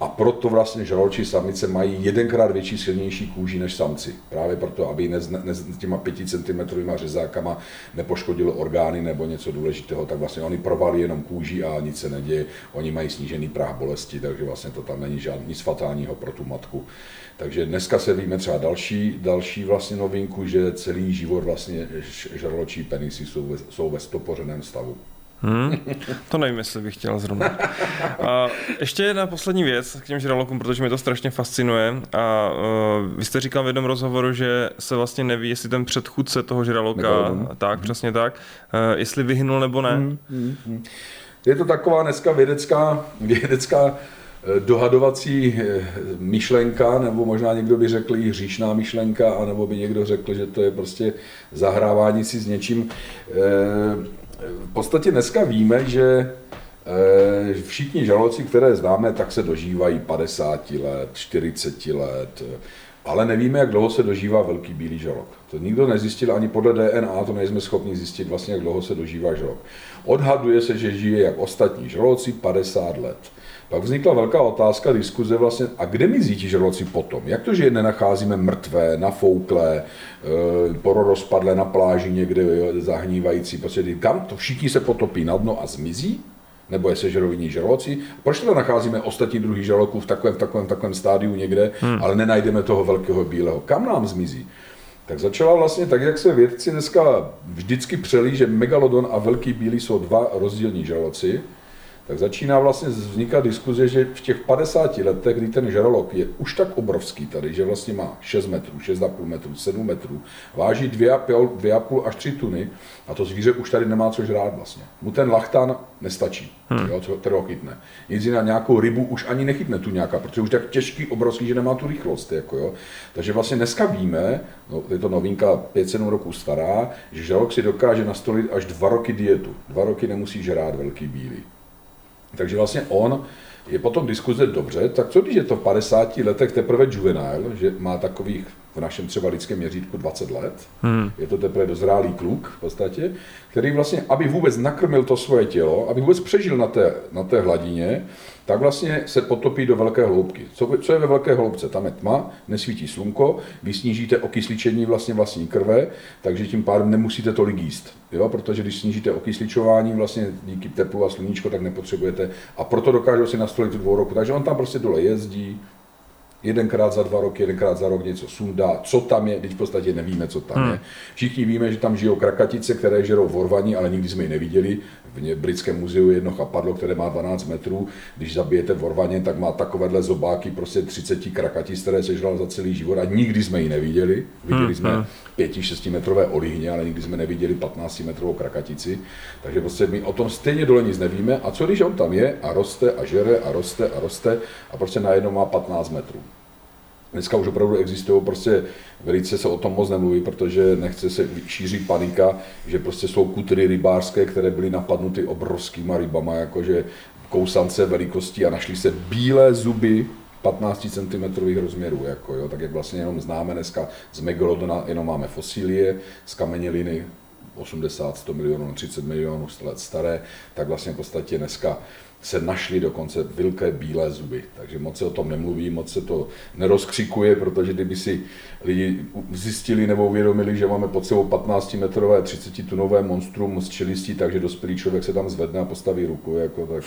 A proto vlastně žraloči samice mají jedenkrát větší, silnější kůži než samci. Právě proto, aby ne, ne, těma 5 cm řezákama nepoškodilo orgány nebo něco důležitého, tak vlastně oni provali jenom kůži a nic se neděje. Oni mají snížený práh bolesti, takže vlastně to tam není žádný nic fatálního pro tu matku. Takže dneska se víme třeba další, další vlastně novinku, že celý život vlastně žraločí penisy jsou ve, jsou ve stopořeném stavu. Hmm, to nevím, jestli bych chtěl zrovna. A ještě jedna poslední věc k těm žralokům, protože mě to strašně fascinuje. A uh, vy jste říkal v jednom rozhovoru, že se vlastně neví, jestli ten předchůdce toho žraloka, tak, hmm. přesně tak, uh, jestli vyhnul nebo ne. Hmm, hmm, hmm. Je to taková dneska vědecká, vědecká eh, dohadovací myšlenka, nebo možná někdo by řekl i hříšná myšlenka, anebo by někdo řekl, že to je prostě zahrávání si s něčím. V podstatě dneska víme, že eh, všichni žaloci, které známe, tak se dožívají 50 let, 40 let, ale nevíme, jak dlouho se dožívá velký bílý žalok. To nikdo nezjistil ani podle DNA, to nejsme schopni zjistit vlastně, jak dlouho se dožívá žalok. Odhaduje se, že žije jak ostatní žraloci 50 let. Pak vznikla velká otázka, diskuze vlastně, a kde mizí ti žraloci potom? Jak to, že je nenacházíme mrtvé, nafouklé, e, pororozpadlé na pláži někde zahnívající, prostě kam to všichni se potopí na dno a zmizí? nebo je sežeroviní žraloci. Proč teda nacházíme ostatní druhy žraloků v takovém, v takovém, v takovém stádiu někde, hmm. ale nenajdeme toho velkého bílého? Kam nám zmizí? Tak začala vlastně tak, jak se vědci dneska vždycky přelí, že megalodon a velký bílý jsou dva rozdílní žraloci, tak začíná vlastně vznikat diskuze, že v těch 50 letech, kdy ten žralok je už tak obrovský tady, že vlastně má 6 metrů, 6,5 metrů, 7 metrů, váží 2,5 až 3 tuny a to zvíře už tady nemá co žrát vlastně. Mu ten lachtan nestačí, hmm. jo, který ho chytne. Nic na nějakou rybu už ani nechytne tu nějaká, protože už tak těžký, obrovský, že nemá tu rychlost. Jako jo. Takže vlastně dneska víme, no, je to novinka 5-7 roků stará, že žralok si dokáže nastolit až dva roky dietu. Dva roky nemusí žrát velký bílý. Takže vlastně on je potom diskuze dobře, tak co když je to v 50 letech teprve juvenile, že má takových v našem třeba lidském měřítku 20 let, hmm. je to teprve dozrálý kluk v podstatě, který vlastně, aby vůbec nakrmil to svoje tělo, aby vůbec přežil na té, na té hladině, tak vlastně se potopí do velké hloubky. Co, co je ve velké hloubce? Tam je tma, nesvítí slunko, vy snížíte okysličení vlastně vlastní krve, takže tím pádem nemusíte tolik jíst. Jo? Protože když snížíte okysličování vlastně díky teplu a sluníčko, tak nepotřebujete. A proto dokážou si nastolit tu dvou roku. Takže on tam prostě dole jezdí, jedenkrát za dva roky, jedenkrát za rok něco sundá, co tam je, teď v podstatě nevíme, co tam hmm. je. Všichni víme, že tam žijou krakatice, které žerou vorvaní, ale nikdy jsme ji neviděli. V britském muzeu je jedno chapadlo, které má 12 metrů. Když zabijete vorvaně, tak má takovéhle zobáky prostě 30 krakatic, které sežral za celý život a nikdy jsme ji neviděli. Viděli hmm. jsme 5-6 metrové olihně, ale nikdy jsme neviděli 15 metrovou krakatici. Takže prostě my o tom stejně dole nic nevíme. A co když on tam je a roste a žere a roste a roste a prostě najednou má 15 metrů. Dneska už opravdu existují, prostě velice se o tom moc nemluví, protože nechce se šířit panika, že prostě jsou kutry rybářské, které byly napadnuty obrovskýma rybama, jakože kousance velikostí a našli se bílé zuby 15 cm rozměrů, jako, jo, tak jak vlastně jenom známe dneska z megalodona, jenom máme fosílie, z kameněliny 80, 100 milionů, 30 milionů let staré, tak vlastně v podstatě dneska se našly dokonce velké bílé zuby. Takže moc se o tom nemluví, moc se to nerozkřikuje, protože kdyby si lidi zjistili nebo uvědomili, že máme pod sebou 15-metrové, 30-tunové monstrum z čelistí, takže dospělý člověk se tam zvedne a postaví ruku, jako, tak,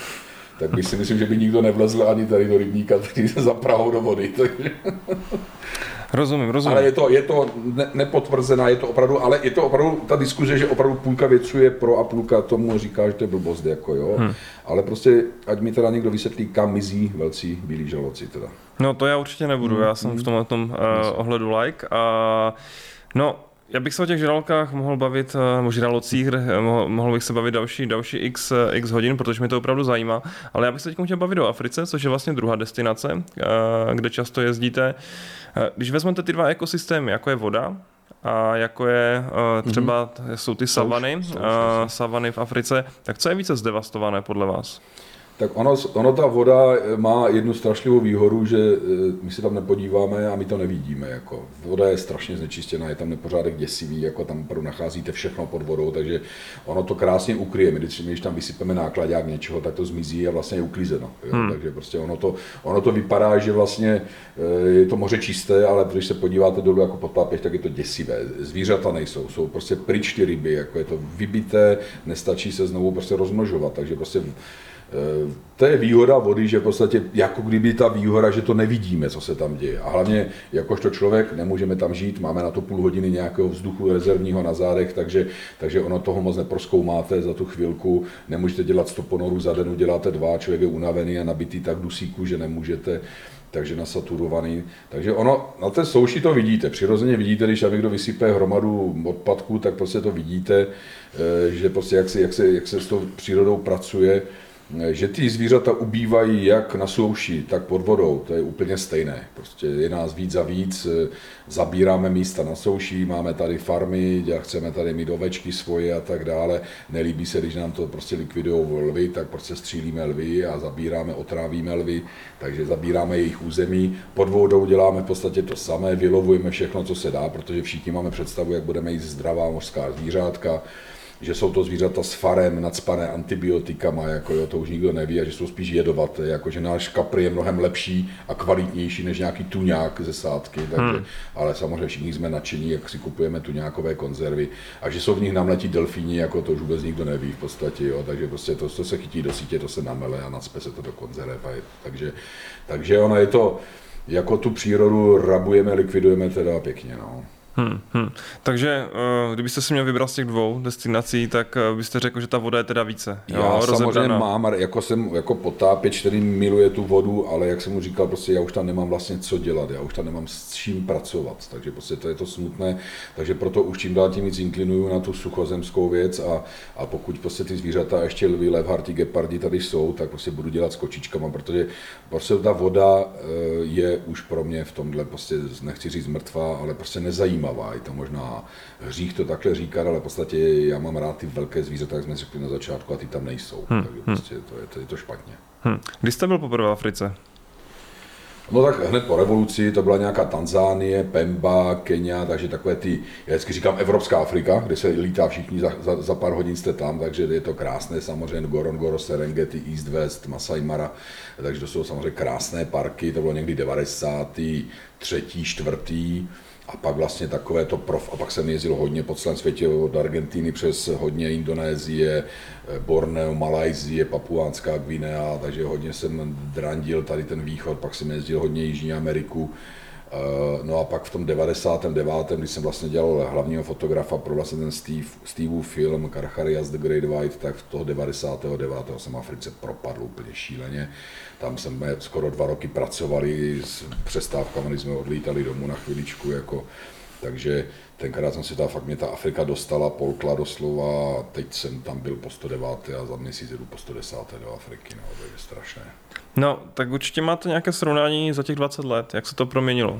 tak by si myslím, že by nikdo nevlezl ani tady do rybníka, který se zaprahou do vody. Takže... Rozumím, rozumím. Ale je to, je to ne, nepotvrzená, je to opravdu, ale je to opravdu ta diskuze, že opravdu půlka věců je pro a půlka tomu říká, že to je blbost, jako jo. Hmm. Ale prostě, ať mi teda někdo vysvětlí, kam mizí velcí bílí žaloci teda. No to já určitě nebudu, hmm. já jsem v hmm. tomhle tom, uh, ohledu like. A, no, já bych se o těch žralokách mohl bavit, eh, o žralocích, mohl, mohl bych se bavit další, další x, eh, x hodin, protože mě to opravdu zajímá, ale já bych se teď chtěl bavit o Africe, což je vlastně druhá destinace, kde často jezdíte. Když vezmete ty dva ekosystémy, jako je voda a jako je třeba mm-hmm. jsou ty savany, savany v Africe, tak co je více zdevastované podle vás? Tak ono, ono ta voda má jednu strašlivou výhodu, že e, my se tam nepodíváme a my to nevidíme. Jako. Voda je strašně znečištěná, je tam nepořádek děsivý, jako tam opravdu nacházíte všechno pod vodou, takže ono to krásně ukryje. My když, když tam vysypeme nákladák něčeho, tak to zmizí a vlastně je uklízeno. Jo? Hmm. Takže prostě ono to, ono to vypadá, že vlastně e, je to moře čisté, ale když se podíváte dolů jako pod pápěch, tak je to děsivé. Zvířata nejsou, jsou prostě pryč ty ryby, jako je to vybité, nestačí se znovu prostě rozmnožovat, takže prostě to je výhoda vody, že v podstatě jako kdyby ta výhoda, že to nevidíme, co se tam děje. A hlavně, jakožto člověk, nemůžeme tam žít, máme na to půl hodiny nějakého vzduchu rezervního na zádech, takže, takže ono toho moc neproskoumáte za tu chvilku. Nemůžete dělat 100 ponorů za den, děláte dva, člověk je unavený a nabitý tak dusíku, že nemůžete takže nasaturovaný. Takže ono, na té souši to vidíte, přirozeně vidíte, když někdo vysype hromadu odpadků, tak prostě to vidíte, eh, že prostě jak se, jak se, jak se s tou přírodou pracuje, že ty zvířata ubývají jak na souši, tak pod vodou, to je úplně stejné. Prostě je nás víc a víc, zabíráme místa na souši, máme tady farmy, chceme tady mít ovečky svoje a tak dále. Nelíbí se, když nám to prostě likvidují lvy, tak prostě střílíme lvy a zabíráme, otrávíme lvy, takže zabíráme jejich území. Pod vodou děláme v podstatě to samé, vylovujeme všechno, co se dá, protože všichni máme představu, jak budeme jíst zdravá mořská zvířátka že jsou to zvířata s farem, nadspané antibiotikama, jako jo, to už nikdo neví, a že jsou spíš jedovaté, jako že náš kapr je mnohem lepší a kvalitnější než nějaký tuňák ze sádky, takže, hmm. ale samozřejmě všichni jsme nadšení, jak si kupujeme tuňákové konzervy a že jsou v nich namletí delfíni, jako to už vůbec nikdo neví v podstatě, jo, takže prostě to, to se chytí do sítě, to se namele a nadspe se to do konzerv, takže, takže ono je to, jako tu přírodu rabujeme, likvidujeme teda pěkně, no. Hmm, hmm. Takže uh, kdybyste si měl vybrat z těch dvou destinací, tak uh, byste řekl, že ta voda je teda více. Já jo, samozřejmě mám, jako jsem jako potápěč, který miluje tu vodu, ale jak jsem mu říkal, prostě já už tam nemám vlastně co dělat, já už tam nemám s čím pracovat, takže prostě to je to smutné, takže proto už čím dál tím víc inklinuju na tu suchozemskou věc a, a pokud prostě ty zvířata, ještě lvy, levharty, gepardi tady jsou, tak prostě budu dělat s kočičkama, protože prostě ta voda uh, je už pro mě v tomhle prostě, nechci říct mrtvá, ale prostě nezajímá zajímavá. Je to možná hřích to takhle říkat, ale v podstatě já mám rád ty velké zvířata, jak jsme řekli na začátku, a ty tam nejsou. Hmm. Takže hm. prostě to je, to je to špatně. Hmm. Kdy jste byl poprvé v Africe? No tak hned po revoluci to byla nějaká Tanzánie, Pemba, Kenia, takže takové ty, já vždycky říkám Evropská Afrika, kde se lítá všichni, za, za, za pár hodin jste tam, takže je to krásné, samozřejmě Gorongoro, Serengeti, East West, Masai Mara, takže to jsou samozřejmě krásné parky, to bylo někdy 90 třetí, čtvrtý, a pak vlastně takové to prof, a pak jsem jezdil hodně po celém světě, od Argentiny přes hodně Indonésie, Borneo, Malajzie, Papuánská Gvinea, takže hodně jsem drandil tady ten východ, pak jsem jezdil hodně Jižní Ameriku, Eh, no a pak v tom 99. když jsem vlastně dělal hlavního fotografa pro vlastně ten Steve, Steveův film Karcharias The Great White, tak v toho 99. jsem Africe propadl úplně šíleně. Tam jsme skoro dva roky pracovali s přestávkami, když jsme odlítali domů na chviličku, jako, takže tenkrát jsem si ta, fakt mě ta Afrika dostala, polkla doslova, a teď jsem tam byl po 109. a za měsíc jdu po 110. do Afriky, no, to je strašné. No, tak určitě máte nějaké srovnání za těch 20 let, jak se to proměnilo,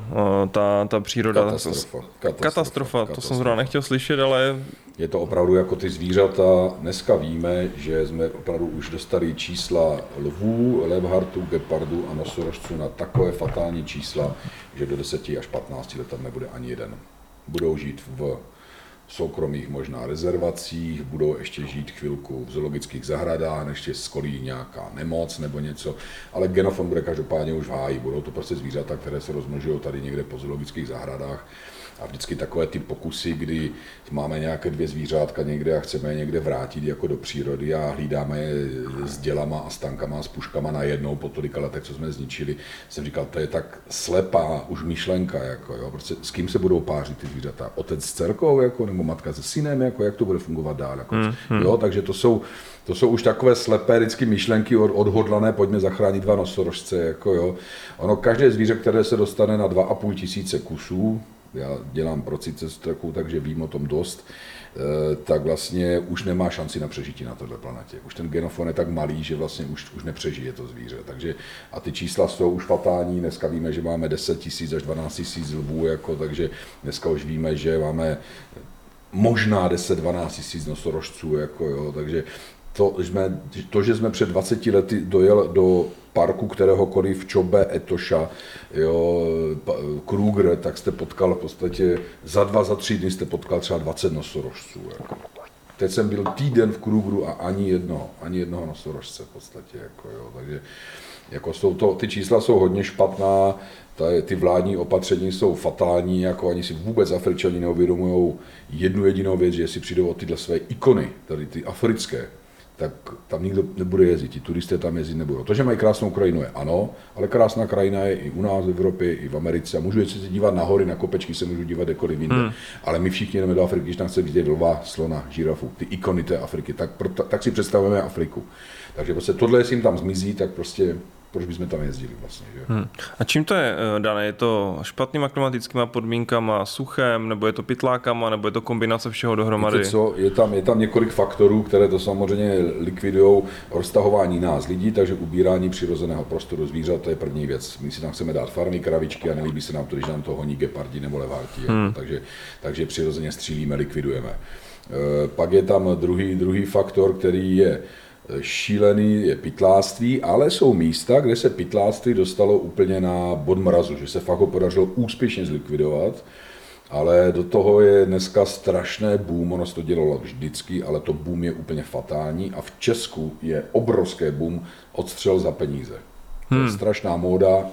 ta, ta příroda. Katastrofa. Katastrofa, katastrofa, to jsem zrovna nechtěl slyšet, ale... Je to opravdu jako ty zvířata, dneska víme, že jsme opravdu už dostali čísla lvů, levhartů, gepardů a nosorožců na takové fatální čísla, že do 10 až 15 let tam nebude ani jeden. Budou žít v soukromých možná rezervacích, budou ještě žít chvilku v zoologických zahradách, ještě skolí nějaká nemoc nebo něco, ale genofon bude každopádně už v háji, budou to prostě zvířata, které se rozmnožují tady někde po zoologických zahradách a vždycky takové ty pokusy, kdy máme nějaké dvě zvířátka někde a chceme je někde vrátit jako do přírody a hlídáme je s dělama a stankama a s puškama najednou po tolika letech, co jsme zničili, jsem říkal, to je tak slepá už myšlenka, jako, jo, prostě s kým se budou pářit ty zvířata? Otec s dcerkou, jako, nebo matka se synem, jako, jak to bude fungovat dál? Jako, mm, mm. Jo, takže to jsou, to jsou už takové slepé vždycky myšlenky od, odhodlané, pojďme zachránit dva nosorožce. Jako jo. Ono, každé zvíře, které se dostane na 2,5 tisíce kusů, já dělám pro cicestraku, takže vím o tom dost, eh, tak vlastně už nemá šanci na přežití na této planetě. Už ten genofon je tak malý, že vlastně už, už nepřežije to zvíře. Takže, a ty čísla jsou už fatální, dneska víme, že máme 10 tisíc až 12 tisíc lvů, jako, takže dneska už víme, že máme možná 10-12 tisíc nosorožců, jako, jo, takže to, jsme, to, že jsme před 20 lety dojel do parku kteréhokoliv Čobe, Etoša, jo, Kruger, tak jste potkal v podstatě za dva, za tři dny jste potkal třeba 20 nosorožců. Jako. Teď jsem byl týden v Krugru a ani jednoho, ani jednoho nosorožce v podstatě. Jako, jo, takže jako jsou to, ty čísla jsou hodně špatná, ty vládní opatření jsou fatální, jako ani si vůbec Afričani neuvědomují jednu jedinou věc, že si přijdou o tyhle své ikony, tady ty africké, tak tam nikdo nebude jezdit, ti turisté tam jezdit nebudou. To, že mají krásnou krajinu je ano, ale krásná krajina je i u nás v Evropě, i v Americe. A můžu se dívat na hory, na kopečky, se můžu dívat kdekoliv jinde. Hmm. Ale my všichni jdeme do Afriky, když nám chce vidět lva, slona, žirafu, ty ikony té Afriky, tak, tak si představujeme Afriku. Takže prostě tohle, jestli jim tam zmizí, tak prostě proč bychom tam jezdili vlastně. Že? Hmm. A čím to je eh, dané? Je to špatnýma klimatickými podmínkama, suchem, nebo je to pytlákama, nebo je to kombinace všeho dohromady? Víte co, je tam, je tam několik faktorů, které to samozřejmě likvidují roztahování nás lidí, takže ubírání přirozeného prostoru zvířat, to je první věc. My si tam chceme dát farmy, kravičky a nelíbí se nám to, když nám to honí gepardi nebo levarti. Hmm. Takže, takže přirozeně střílíme, likvidujeme. E, pak je tam druhý, druhý faktor, který je šílený je pytláctví, ale jsou místa, kde se pytláctví dostalo úplně na bod mrazu, že se fakt ho podařilo úspěšně zlikvidovat, ale do toho je dneska strašné boom, ono se to dělalo vždycky, ale to boom je úplně fatální a v Česku je obrovské boom odstřel za peníze. Hmm. To je hmm. strašná móda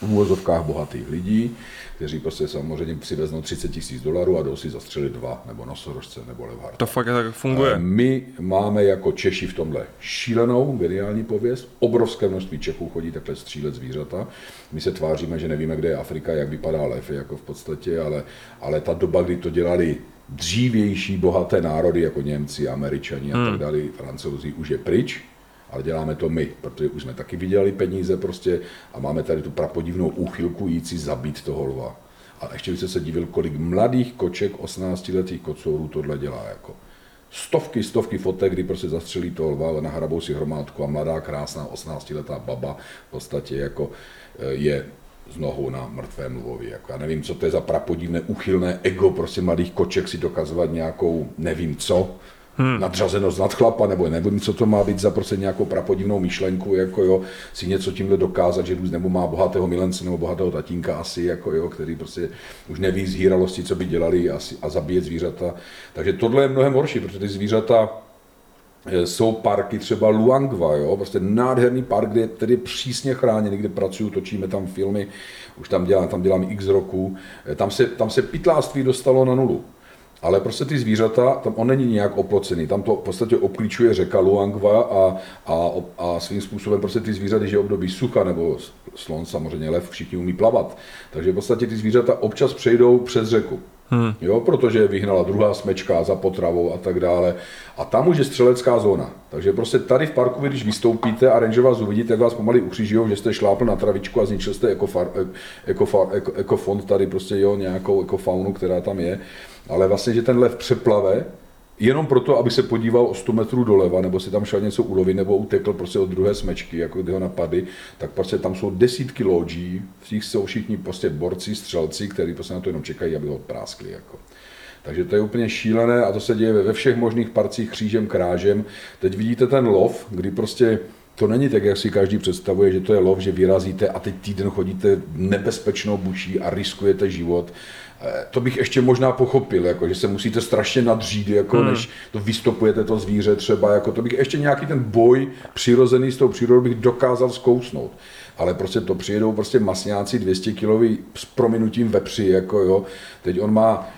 v úvozovkách bohatých lidí, kteří prostě samozřejmě přiveznou 30 tisíc dolarů a jdou si zastřelit dva, nebo nosorožce, nebo levhar. To fakt tak funguje. A my máme jako Češi v tomhle šílenou, geniální pověst. Obrovské množství Čechů chodí takhle střílet zvířata. My se tváříme, že nevíme, kde je Afrika, jak vypadá lev, jako v podstatě, ale, ale ta doba, kdy to dělali dřívější bohaté národy, jako Němci, Američani a hmm. tak dále, Francouzi, už je pryč ale děláme to my, protože už jsme taky vydělali peníze prostě a máme tady tu prapodivnou úchylku si zabít toho lva. A ještě byste se divil, kolik mladých koček, 18-letých kocourů tohle dělá. Jako. Stovky, stovky fotek, kdy prostě zastřelí toho lva, nahrabou si hromádku a mladá, krásná 18-letá baba v podstatě jako eh, je z nohou na mrtvém lvovi. Jako já nevím, co to je za prapodivné, uchylné ego prostě mladých koček si dokazovat nějakou, nevím co, hmm. nadřazenost nad chlapa, nebo nevím, co to má být za prostě nějakou prapodivnou myšlenku, jako jo, si něco tímhle dokázat, že nebo má bohatého milence nebo bohatého tatínka asi, jako jo, který prostě už neví z hýralosti, co by dělali asi, a zabíjet zvířata. Takže tohle je mnohem horší, protože ty zvířata Eh, jsou parky třeba Luangwa, jo, prostě nádherný park, kde je tedy přísně chráněný, kde pracuju, točíme tam filmy, už tam dělám, tam dělám x roků, eh, tam se, tam se pytláctví dostalo na nulu. Ale prostě ty zvířata, tam on není nějak oplocený, tam to v podstatě obklíčuje řeka Luangwa a, a, a svým způsobem prostě ty zvířata, když je období sucha, nebo slon samozřejmě, lev, všichni umí plavat, takže v podstatě ty zvířata občas přejdou přes řeku. Hmm. Jo, protože vyhnala druhá smečka za potravou a tak dále. A tam už je střelecká zóna. Takže prostě tady v parku, když vystoupíte a ranger vás uvidí, tak vás pomaly ukřižují, že jste šlápl na travičku a zničil jste ekofar, ekofar, eko, ekofond tady prostě jo, nějakou ekofaunu, která tam je. Ale vlastně, že ten lev přeplave, jenom proto, aby se podíval o 100 metrů doleva, nebo si tam šel něco ulovit, nebo utekl prostě od druhé smečky, jako kdy ho napadly, tak prostě tam jsou desítky lodí, v nich jsou všichni prostě borci, střelci, kteří prostě na to jenom čekají, aby ho práskli. Jako. Takže to je úplně šílené a to se děje ve všech možných parcích křížem, krážem. Teď vidíte ten lov, kdy prostě to není tak, jak si každý představuje, že to je lov, že vyrazíte a teď týden chodíte nebezpečnou buší a riskujete život. Eh, to bych ještě možná pochopil, jako, že se musíte strašně nadřít, jako, hmm. než to vystopujete to zvíře třeba, jako, to bych ještě nějaký ten boj přirozený s tou přírodou bych dokázal zkousnout. Ale prostě to přijedou prostě masňáci 200 kilový s prominutím vepři, jako jo. Teď on má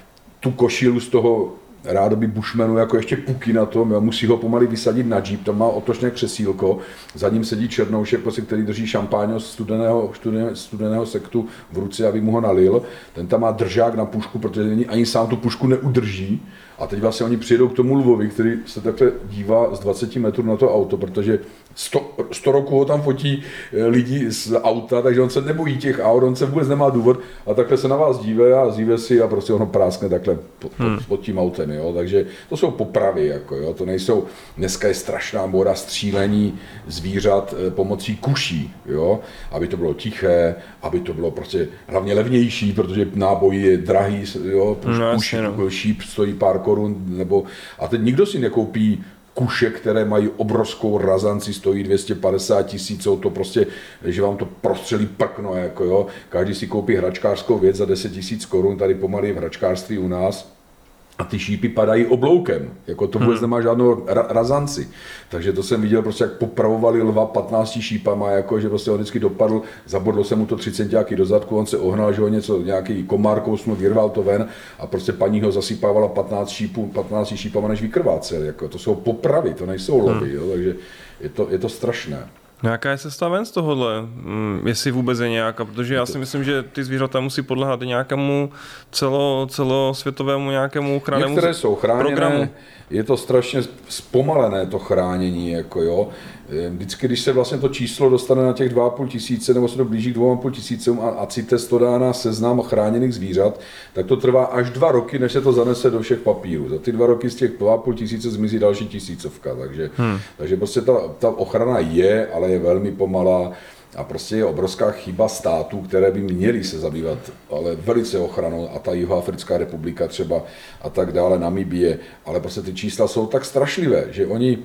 tu košilu z toho rádoby Bushmanu jako ještě puky na tom, jo, musí ho pomaly vysadit na jeep, tam má otočné křesílko, za ním sedí černoušek, prostě, který drží šampáň z studeného, studeného, studeného sektu v ruce, aby mu ho nalil. Ten tam má držák na pušku, protože ani sám tu pušku neudrží. A teď vlastně oni přijedou k tomu Lvovi, který se takhle dívá z 20 metrů na to auto, protože 100, 100 roků ho tam fotí eh, lidi z auta, takže on se nebojí těch aut, on se vůbec nemá důvod a takhle se na vás díve a zíve si a prostě ono práskne takhle pod, pod, hmm. pod tím autem, jo. takže to jsou popravy, jako, jo. to nejsou, dneska je strašná moda střílení zvířat eh, pomocí kuší, jo, aby to bylo tiché, aby to bylo prostě hlavně levnější, protože náboj je drahý, jo, no, kuší, no. šíp stojí pár korun, nebo, a teď nikdo si nekoupí kuše, které mají obrovskou razanci, stojí 250 tisíc, to prostě, že vám to prostřelí prkno, jako jo. Každý si koupí hračkářskou věc za 10 tisíc korun, tady pomalý v hračkářství u nás, a ty šípy padají obloukem, jako to vůbec hmm. nemá žádnou ra- razanci. Takže to jsem viděl prostě, jak popravovali lva 15 šípama, jako že prostě on vždycky dopadl, zabodlo se mu to 30 centiáky do zadku, on se ohnal, že ho něco, nějaký komár kousnul, vyrval to ven a prostě paní ho zasypávala 15 šípů, 15 šípama, než vykrvácel. Jako, to jsou popravy, to nejsou lovy, hmm. jo, takže je to, je to strašné. No jaká je cesta ven z tohohle? Mm, jestli vůbec je nějaká, protože já si myslím, že ty zvířata musí podlehat nějakému celo, celosvětovému nějakému ochrannému Některé jsou chráněné, programu. je to strašně zpomalené to chránění, jako jo. Eh, vždycky, když se vlastně to číslo dostane na těch 2,5 tisíce, nebo se to blíží k 2,5 tisícům a, a CITES to dá na seznam chráněných zvířat, tak to trvá až dva roky, než se to zanese do všech papírů. Za ty dva roky z těch 2,5 tisíce zmizí další tisícovka, takže, hmm. takže prostě ta, ta ochrana je, ale je velmi pomalá. A prostě je obrovská chyba států, které by měly se zabývat, ale velice ochranou, a ta Jihoafrická republika třeba a tak dále, Namibie, ale prostě ty čísla jsou tak strašlivé, že oni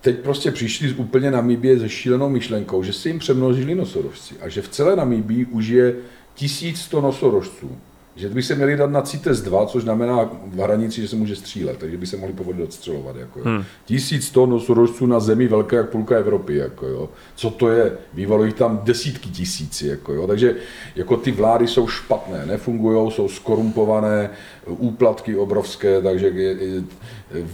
teď prostě přišli z úplně Namíbie se šílenou myšlenkou, že se jim přemnožili nosorožci a že v celé Namíbii už je 1100 nosorožců že by se měli dát na CITES 2, což znamená v hranici, že se může střílet, takže by se mohli povolit odstřelovat. Jako, hmm. 1100 nosorožců na zemi velké jak půlka Evropy. Jako, jo. Co to je? Bývalo jich tam desítky tisíci. Jako, jo. Takže jako ty vlády jsou špatné, nefungují, jsou skorumpované, úplatky obrovské, takže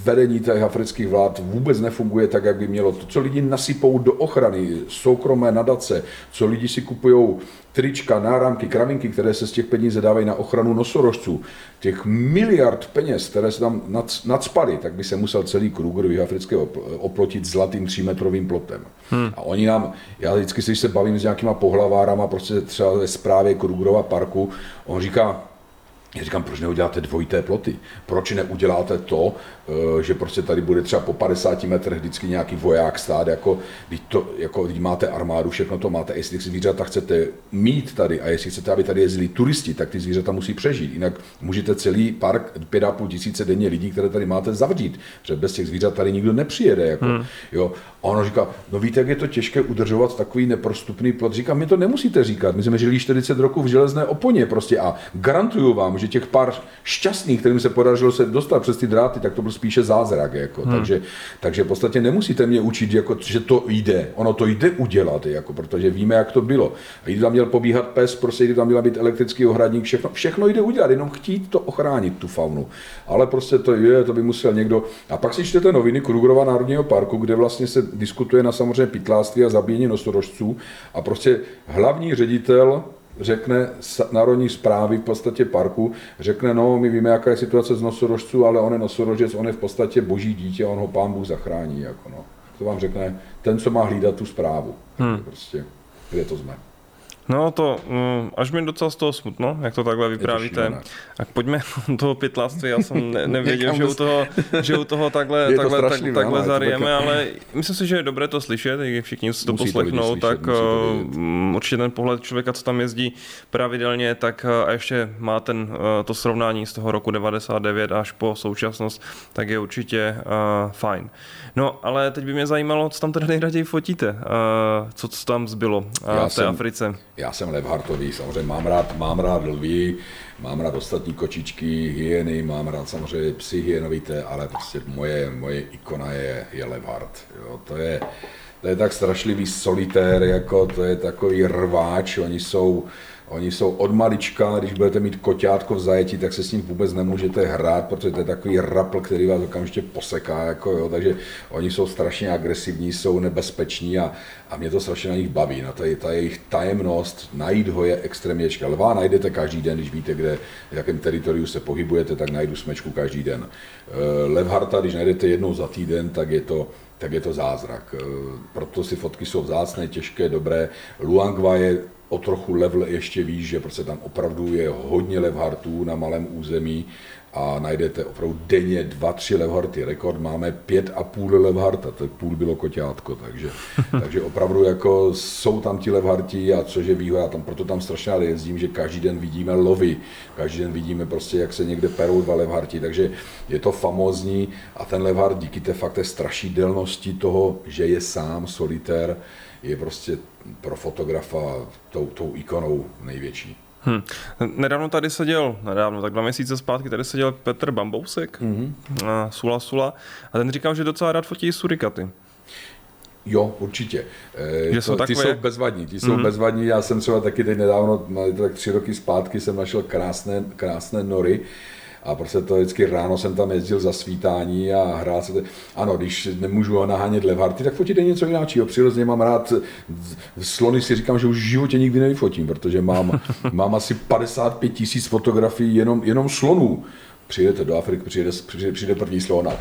vedení těch afrických vlád vůbec nefunguje tak, jak by mělo. To, co lidi nasypou do ochrany, soukromé nadace, co lidi si kupují trička, náramky, kravinky, které se z těch peněz dávají na ochranu nosorožců, těch miliard peněz, které se tam nadspaly, tak by se musel celý Kruger africké oplotit zlatým třímetrovým plotem. Hmm. A oni nám, já vždycky, když se bavím s nějakýma pohlavárama, prostě třeba ve zprávě Krugerova parku, on říká, já říkám, proč neuděláte dvojité ploty? Proč neuděláte to, eh, že prostě tady bude třeba po 50 metrech vždycky nějaký voják stát, jako když, to, jako když máte armádu, všechno to máte, jestli zvířata chcete mít tady a jestli chcete, aby tady jezdili turisti, tak ty zvířata musí přežít. Jinak můžete celý park 5,5 tisíce denně lidí, které tady máte, zavřít, protože bez těch zvířat tady nikdo nepřijede. Jako, hmm. jo. A ono říká, no víte, jak je to těžké udržovat takový neprostupný plot. Říkám, my to nemusíte říkat, my jsme žili 40 roků v železné oponě prostě a garantuju vám, že těch pár šťastných, kterým se podařilo se dostat přes ty dráty, tak to byl spíše zázrak. Jako. Hmm. Takže, takže v podstatě nemusíte mě učit, jako, že to jde. Ono to jde udělat, jako, protože víme, jak to bylo. A když tam měl pobíhat pes, prostě když tam měla být elektrický ohradník, všechno, všechno jde udělat, jenom chtít to ochránit, tu faunu. Ale prostě to je, to by musel někdo. A pak si čtete noviny Krugerova národního parku, kde vlastně se diskutuje na samozřejmě pytláctví a zabíjení nosorožců a prostě hlavní ředitel řekne národní zprávy v podstatě parku, řekne, no, my víme, jaká je situace z nosorožců, ale on je nosorožec, on je v podstatě boží dítě, on ho pán Bůh zachrání. Jako no. To vám řekne ten, co má hlídat tu zprávu. Hmm. Prostě, kde to jsme. No to, mm, až mi docela z toho smutno, jak to takhle vyprávíte. Tak pojďme do toho pytláctví, já jsem ne, nevěděl, že u toho, že u toho takhle, takhle, strašný, tak, takhle zarijeme, ale myslím si, že je dobré to slyšet, jak všichni si to musí poslechnou, to slyšet, tak to uh, určitě ten pohled člověka, co tam jezdí pravidelně, tak uh, a ještě má ten, uh, to srovnání z toho roku 99 až po současnost, tak je určitě uh, fajn. No, ale teď by mě zajímalo, co tam teda nejraději fotíte, uh, co, co tam zbylo uh, v té jsem, Africe. Já jsem Levhartový, samozřejmě mám rád, mám rád lví, mám rád ostatní kočičky, hyeny, mám rád samozřejmě psy hyenovité, ale prostě moje, moje ikona je, je Levhart. Jo, to je, to je tak strašlivý solitér, jako to je takový rváč, oni jsou, Oni jsou od malička, když budete mít koťátko v zajetí, tak se s ním vůbec nemůžete hrát, protože to je takový rapl, který vás okamžitě poseká, jako jo, takže oni jsou strašně agresivní, jsou nebezpeční a, a mě to strašně na nich baví. Na ta, ta jejich tajemnost, najít ho je extrémně těžké. Lva najdete každý den, když víte, kde, v jakém teritoriu se pohybujete, tak najdu smečku každý den. Eh, Levharta, když najdete jednou za týden, tak je to, tak je to zázrak. Eh, proto si fotky jsou vzácné, těžké, dobré. Luangwa je o trochu level ještě víš, že prostě tam opravdu je hodně levhartů na malém území a najdete opravdu denně dva, tři levharty. Rekord máme pět a půl levharta, to je půl bylo koťátko, takže, takže opravdu jako jsou tam ti levharti a což je výhoda, tam, proto tam strašně rád jezdím, že každý den vidíme lovy, každý den vidíme prostě, jak se někde perou dva levharti, takže je to famózní a ten levhart díky té fakt té strašidelnosti toho, že je sám solitér, je prostě pro fotografa tou, tou ikonou největší. Hmm. Nedávno tady seděl, nedávno, tak dva měsíce zpátky, tady seděl Petr Bambousek, mm-hmm. a Sula Sula, a ten říkal, že docela rád fotí surikaty. Jo, určitě. E, to, ty jsou bezvadní, ty jsou mm-hmm. bezvadní. Já jsem třeba taky teď nedávno, tak tři roky zpátky jsem našel krásné, krásné nory, a prostě to vždycky ráno jsem tam jezdil za svítání a hrál se. Ano, když nemůžu nahánět levharty, tak fotit je něco jiného. Přirozeně mám rád slony, si říkám, že už v životě nikdy nevyfotím, protože mám, mám asi 55 tisíc fotografií jenom, jenom slonů přijedete do Afriky, přijede, přijde, přijde první slon a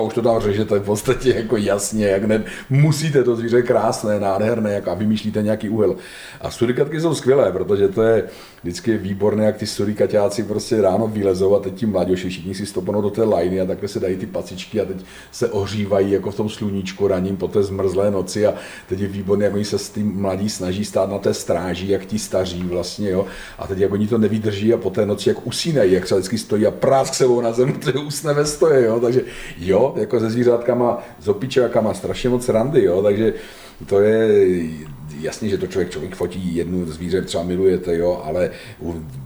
už to tam řežete v podstatě jako jasně, jak ne, musíte to zvíře krásné, nádherné, jak a vymýšlíte nějaký úhel. A surikatky jsou skvělé, protože to je vždycky výborné, jak ty surikaťáci prostě ráno vylezou a teď ti mladěši všichni si stopnou do té lajny a takhle se dají ty pacičky a teď se ohřívají jako v tom sluníčku raním po té zmrzlé noci a teď je výborné, jak oni se s tím mladí snaží stát na té stráži, jak ti staří vlastně, jo. A teď jak oni to nevydrží a po té noci jak usínají, jak se vždycky stojí a prásk sebou na zem, to je usne ve stoje, jo. Takže jo, jako se zvířátkama, s opičákama strašně moc randy, jo. Takže to je jasně, že to člověk, člověk fotí jednu zvíře, třeba milujete, jo, ale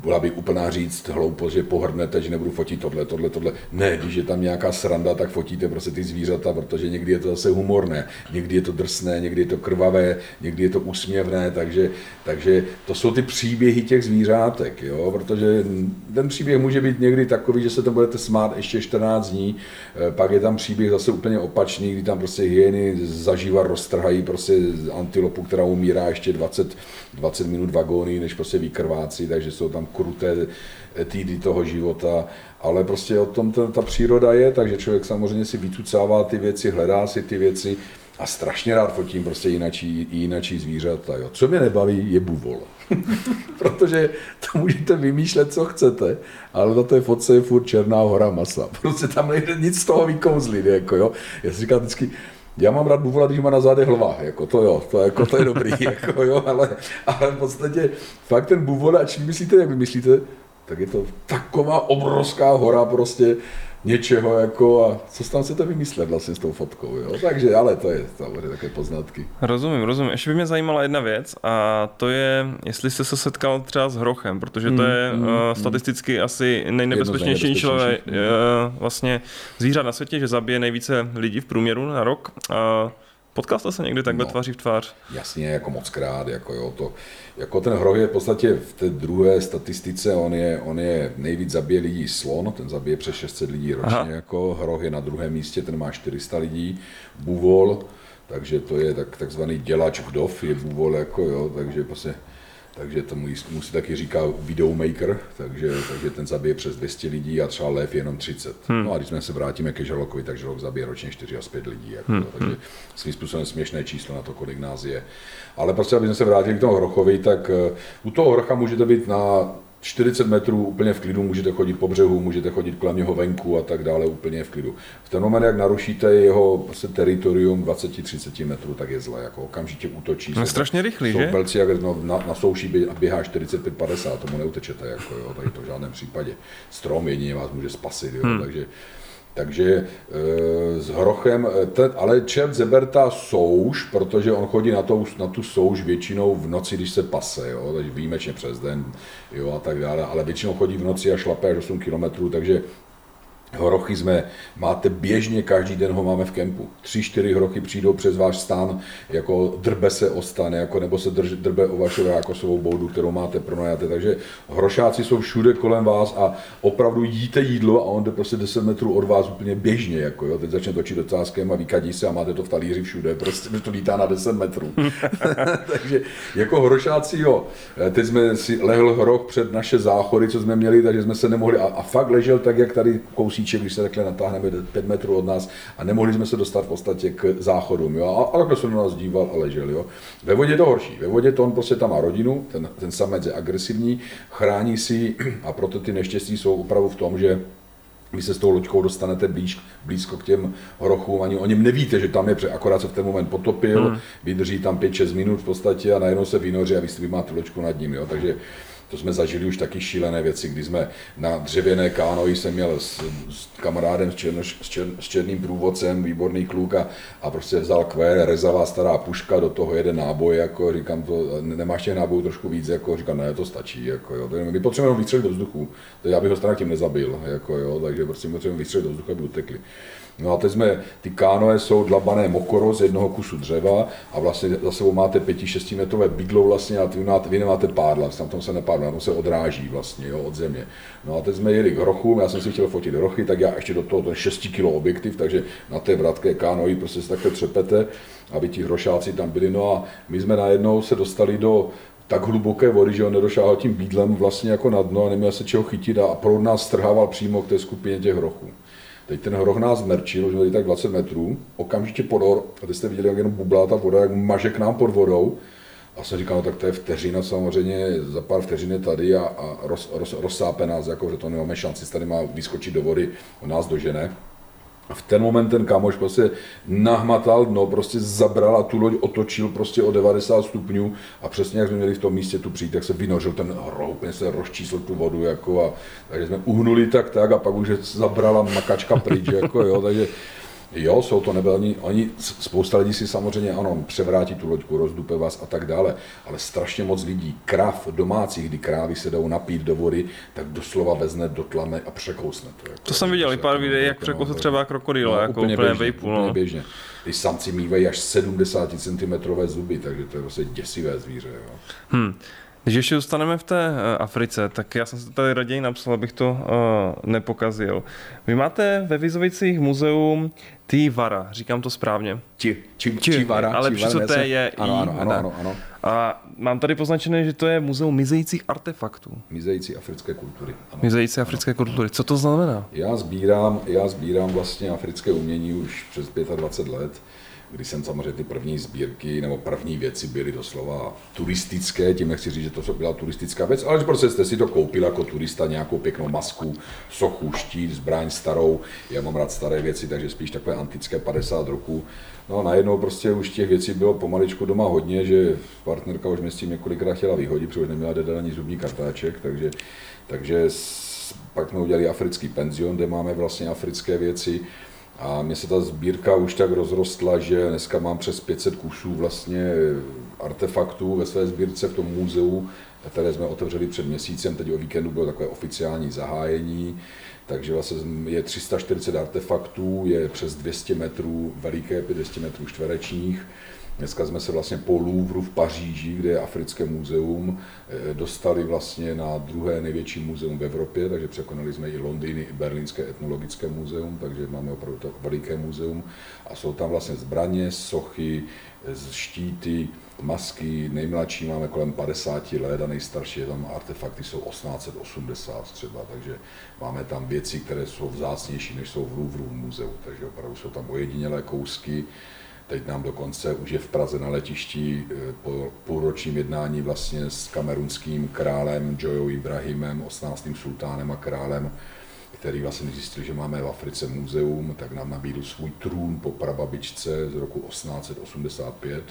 byla by úplná říct hloupost, že pohrdnete, že nebudu fotit tohle, tohle, tohle. Ne, když je tam nějaká sranda, tak fotíte prostě ty zvířata, protože někdy je to zase humorné, někdy je to drsné, někdy je to krvavé, někdy je to úsměvné, takže, takže to jsou ty příběhy těch zvířátek, jo, protože ten příběh může být někdy takový, že se to budete smát ještě 14 dní, eh, pak je tam příběh zase úplně opačný, kdy tam prostě hyeny zažívat roztrhají prostě antilopu, která umírá ještě 20, 20 minut vagóny, než prostě vykrvácí, takže jsou tam kruté týdy toho života, ale prostě o tom ta, ta příroda je, takže člověk samozřejmě si vytucává ty věci, hledá si ty věci a strašně rád fotím prostě jinačí, jinačí zvířata. Jo. Co mě nebaví, je buvol. Protože to můžete vymýšlet, co chcete, ale na té fotce je furt černá hora masa. Prostě tam nejde nic z toho vykouzlit. Jako, jo. Já si říkám vždycky, já mám rád buvola, když má na zádech hlava, jako to jo, to, jako, to je dobrý, jako jo, ale, ale v podstatě fakt ten buvol, a čím myslíte, jak vy myslíte, tak je to taková obrovská hora prostě něčeho jako a co tam se to vymyslet vlastně s tou fotkou, jo? Takže, ale to je samozřejmě také poznatky. Rozumím, rozumím. Ještě by mě zajímala jedna věc a to je, jestli jste se setkal třeba s hrochem, protože to je mm, uh, statisticky asi nejnebezpečnější člověk, uh, vlastně zvířat na světě, že zabije nejvíce lidí v průměru na rok. Uh, Potkal jste se někdy takhle no, tváří v tvář? Jasně, jako moc krát, jako jo, to, jako ten hroh je v podstatě v té druhé statistice, on je, on je nejvíc zabije lidí slon, ten zabije přes 600 lidí ročně, Aha. jako hroh je na druhém místě, ten má 400 lidí, buvol, takže to je tak, takzvaný dělač vdov, je buvol, jako jo, takže prostě takže to mu se taky říká videomaker, takže, takže ten zabije přes 200 lidí a třeba lev jenom 30. Hmm. No a když jsme se vrátíme ke žralokovi, tak žralok zabije ročně 4 až 5 lidí. Jako, hmm. Takže svým způsobem směšné číslo na to, kolik nás je. Ale prostě, aby jsme se vrátili k tomu hrochovi, tak uh, u toho hrocha můžete být na 40 metrů úplně v klidu, můžete chodit po břehu, můžete chodit kolem něho venku a tak dále úplně v klidu. V ten moment, jak narušíte jeho prostě teritorium 20-30 metrů, tak je zle, jako okamžitě útočí. No, strašně rychlý, jsou že? Velcí, jak no, na, na souší běhá 45-50, tomu neutečete, jako, jo, tady to v žádném případě. Strom jedině vás může spasit, jo, hmm. takže takže e, s Hrochem, e, ten, ale čert zeberta souš, protože on chodí na, to, na tu souš většinou v noci, když se pase, jo, takže výjimečně přes den jo, a tak dále, ale většinou chodí v noci a šlape až 8 km, takže Horochy jsme, máte běžně, každý den ho máme v kempu. Tři, čtyři horochy přijdou přes váš stan, jako drbe se o stan, jako, nebo se drž, drbe o vašou svou boudu, kterou máte pronajaté. Takže hrošáci jsou všude kolem vás a opravdu jíte jídlo a on jde prostě 10 metrů od vás úplně běžně. Jako, jo. Teď začne točit docázkem a vykadí se a máte to v talíři všude, prostě to lítá na 10 metrů. takže jako hrošáci, jo. Teď jsme si lehl hroch před naše záchody, co jsme měli, takže jsme se nemohli, a, a fakt ležel tak, jak tady kousí kousíček, když se takhle natáhneme 5 metrů od nás a nemohli jsme se dostat v podstatě k záchodům. Jo? A, a takhle se na nás díval a ležel. Jo? Ve vodě je to horší. Ve vodě to on prostě tam má rodinu, ten, ten samec je agresivní, chrání si a proto ty neštěstí jsou opravdu v tom, že vy se s tou loďkou dostanete blíž, blízko k těm hrochům, ani o něm nevíte, že tam je, akorát se v ten moment potopil, hmm. vydrží tam 5-6 minut v podstatě a najednou se vynoří a vy máte loďku nad ním. Jo? Takže to jsme zažili už taky šílené věci, kdy jsme na dřevěné kánoji jsem měl s, s kamarádem, s, černo, s, čer, s černým průvodcem, výborný kluk a, a prostě vzal kvér, rezavá stará puška, do toho jeden náboj, jako říkám to, nemáš těch nábojů trošku víc, jako říkám, ne, to stačí, jako jo, my potřebujeme vystřelit do vzduchu, já bych ho strana tím nezabil, jako jo, takže prostě potřebujeme vystřelit do vzduchu, aby utekli. No a teď jsme, ty kánoe jsou dlabané mokoro z jednoho kusu dřeva a vlastně za sebou máte 5-6 metrové bydlo vlastně a máte, vy nemáte pádla, tam tom se nepádla, tam se odráží vlastně jo, od země. No a teď jsme jeli k hrochu, já jsem si chtěl fotit rochy, tak já ještě do toho ten 6 kg objektiv, takže na té vratké kánoji prostě se takhle třepete, aby ti hrošáci tam byli. No a my jsme najednou se dostali do tak hluboké vody, že on nedošáhl tím bídlem vlastně jako na dno a neměl se čeho chytit a proud nás strhával přímo k té skupině těch hrochů. Teď ten hroch nás zmerčil, už měli tak 20 metrů, okamžitě podor, a teď jste viděli, jak jenom bublá ta voda, jak maže k nám pod vodou. A jsem říkal, no tak to je vteřina samozřejmě, za pár vteřin je tady a, a roz, roz, rozsápe nás, jako, že to nemáme šanci, tady má vyskočit do vody, on nás dožene v ten moment ten kamoš prostě nahmatal dno, prostě zabral a tu loď otočil prostě o 90 stupňů. A přesně jak jsme měli v tom místě tu přijít, tak se vynořil ten hroub, se rozčísl tu vodu jako a takže jsme uhnuli tak tak a pak už zabrala makačka pryč, jako jo, takže Jo, jsou to nebelní, oni, spousta lidí si samozřejmě, ano, převrátí tu loďku, rozdupe vás a tak dále, ale strašně moc lidí, krav domácích, kdy krávy se jdou napít do vody, tak doslova vezne do tlamy a překousne to. Jako, to jsem viděl i pár videí, jak překousne třeba krokodýla, no, jako úplně, úplně běžně, vejpůl, no. úplně běžně. Ty samci mývají až 70 cm zuby, takže to je prostě děsivé zvíře. Jo. Hmm. Když ještě zůstaneme v té uh, Africe, tak já jsem se tady raději napsal, abych to uh, nepokazil. Vy máte ve Vizovicích muzeum Ty Vara, říkám to správně. Ti, či, či, či Vara. Ale přesto to je ano, ano, ano, ano, ano. A mám tady poznačené, že to je muzeum mizejících artefaktů. Mizející africké kultury. Ano. Mizející africké ano. kultury. Co to znamená? Já sbírám, já sbírám vlastně africké umění už přes 25 let kdy jsem samozřejmě ty první sbírky nebo první věci byly doslova turistické, tím nechci říct, že to byla turistická věc, ale že prostě jste si to koupil jako turista, nějakou pěknou masku, sochu, štít, zbraň starou, já mám rád staré věci, takže spíš takové antické 50 roku. No a najednou prostě už těch věcí bylo pomaličku doma hodně, že partnerka už mě s tím několikrát chtěla vyhodit, protože neměla dedelní zubní kartáček, takže, takže pak jsme udělali africký penzion, kde máme vlastně africké věci. A mně se ta sbírka už tak rozrostla, že dneska mám přes 500 kusů vlastně artefaktů ve své sbírce v tom muzeu, které jsme otevřeli před měsícem, teď o víkendu bylo takové oficiální zahájení, takže vlastně je 340 artefaktů, je přes 200 metrů veliké, 200 metrů čtverečních. Dneska jsme se vlastně po Louvru v Paříži, kde je Africké muzeum, eh, dostali vlastně na druhé největší muzeum v Evropě, takže překonali jsme i Londýny, i Berlínské etnologické muzeum, takže máme opravdu to veliké muzeum. A jsou tam vlastně zbraně, sochy, štíty, masky, nejmladší máme kolem 50 let a nejstarší je tam artefakty jsou 1880 třeba, takže máme tam věci, které jsou vzácnější, než jsou v Louvru v muzeu, takže opravdu jsou tam ojedinělé kousky. Teď nám dokonce už je v Praze na letišti eh, po půlročním jednání vlastně s kamerunským králem Joyo Ibrahimem, 18. sultánem a králem, který vlastně zjistil, že máme v Africe muzeum, tak nám nabídl svůj trůn po prababičce z roku 1885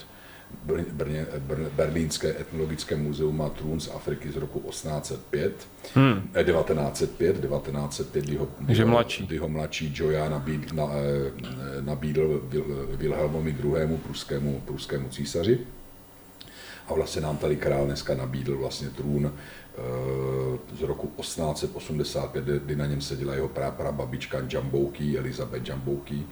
Brně, Br, Berlínské etnologické muzeum má trůn z Afriky z roku 1805, hmm. 1905, 1905, kdy ho, kdy ho, mladší. Kdy ho mladší Joja nabídl, na, eh, nabídl Wilhelmovi II. pruskému, pruskému císaři. A vlastně nám tady král dneska nabídl vlastně trůn eh, z roku 1885, kdy na něm seděla jeho prababička Jambouki, Elizabeth Jambouki,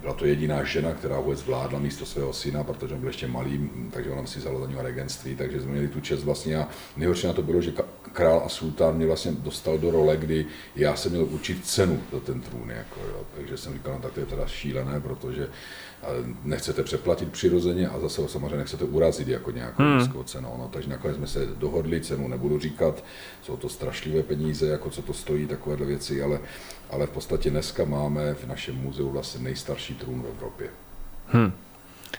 byla to jediná žena, která vůbec vládla místo svého syna, protože on byl ještě malý, takže ona si vzala za něho regentství, takže jsme měli tu čest vlastně a nejhorší na to bylo, že král a sultán mě vlastně dostal do role, kdy já jsem měl určit cenu za ten trůn, jako, jo. takže jsem říkal, no tak to je teda šílené, protože nechcete přeplatit přirozeně a zase samozřejmě nechcete urazit jako nějakou hmm. nízkou cenu. No, takže nakonec jsme se dohodli, cenu nebudu říkat, jsou to strašlivé peníze, jako co to stojí, takovéhle věci, ale, ale v podstatě dneska máme v našem muzeu vlastně nejstarší trůn v Evropě. Hmm.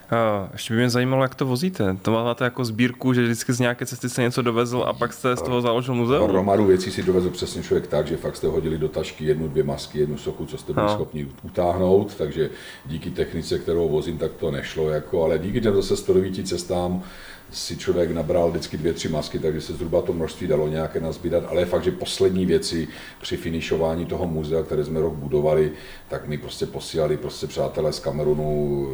A ještě by mě zajímalo, jak to vozíte. To máte jako sbírku, že vždycky z nějaké cesty se něco dovezl a pak jste z toho založil muzeum? Hromadu věcí si dovezl přesně člověk tak, že fakt jste hodili do tašky jednu, dvě masky, jednu sochu, co jste byli no. schopni utáhnout, takže díky technice, kterou vozím, tak to nešlo, jako, ale díky těm zase stolovití cestám si člověk nabral vždycky dvě, tři masky, takže se zhruba to množství dalo nějaké nazbírat, ale je fakt, že poslední věci při finišování toho muzea, které jsme rok budovali, tak mi prostě posílali prostě přátelé z Kamerunu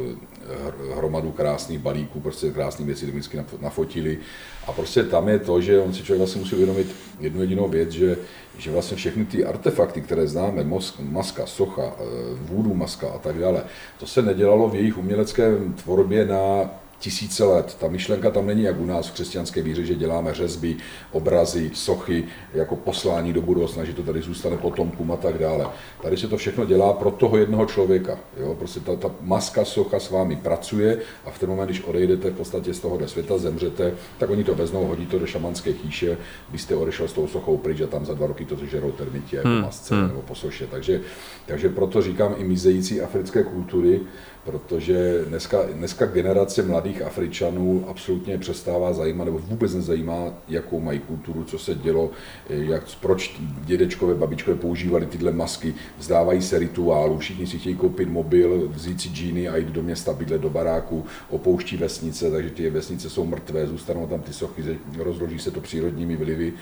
hromadu krásných balíků, prostě krásných věcí, vždycky nafotili. A prostě tam je to, že on si člověk vlastně musí uvědomit jednu jedinou věc, že, že vlastně všechny ty artefakty, které známe, mosk, maska, socha, eh, vůdu maska a tak dále, to se nedělalo v jejich umělecké tvorbě na tisíce let. Ta myšlenka tam není jak u nás v křesťanské víře, že děláme řezby, obrazy, sochy, jako poslání do budoucna, že to tady zůstane potomkům a tak dále. Tady se to všechno dělá pro toho jednoho člověka. Jo? Prostě ta, ta maska socha s vámi pracuje a v ten moment, když odejdete v podstatě z tohohle světa, zemřete, tak oni to veznou, hodí to do šamanské chýše, vy jste odešel s tou sochou pryč a tam za dva roky to žerou termiti jako hmm. masce hmm. nebo po soše. Takže, takže proto říkám i mizející africké kultury, protože dneska, dneska generace mladých Afričanů absolutně přestává zajímat, nebo vůbec nezajímá, jakou mají kulturu, co se dělo, jak, proč dědečkové, babičkové používali tyhle masky, vzdávají se rituálu, všichni si chtějí koupit mobil, vzít si džíny a jít do města, bydlet do baráku, opouští vesnice, takže ty vesnice jsou mrtvé, zůstanou tam ty sochy, rozloží se to přírodními vlivy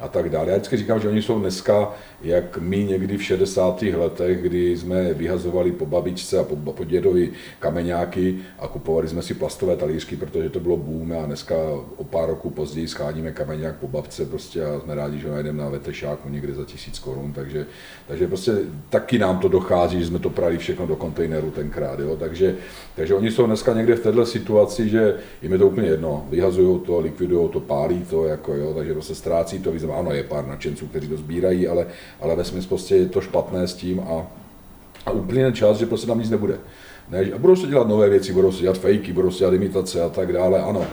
a tak dále. Já vždycky říkám, že oni jsou dneska, jak my někdy v 60. letech, kdy jsme vyhazovali po babičce a po, po dědovi kameňáky a kupovali jsme si plastové talířky, protože to bylo boom a dneska o pár roků později scháníme kameňák po babce prostě a jsme rádi, že najdeme na vetešáku někde za tisíc korun, takže, takže prostě taky nám to dochází, že jsme to prali všechno do kontejneru tenkrát, jo? Takže, takže oni jsou dneska někde v této situaci, že jim je to úplně jedno, vyhazují to, likvidují to, pálí to, jako jo, takže se ztrácí to význam. Ano, je pár nadšenců, kteří to sbírají, ale, ale ve smyslu prostě je to špatné s tím a, a úplně čas, že prostě tam nic nebude. Ne, a budou se dělat nové věci, budou se dělat fejky, budou se dělat imitace a tak dále, ano.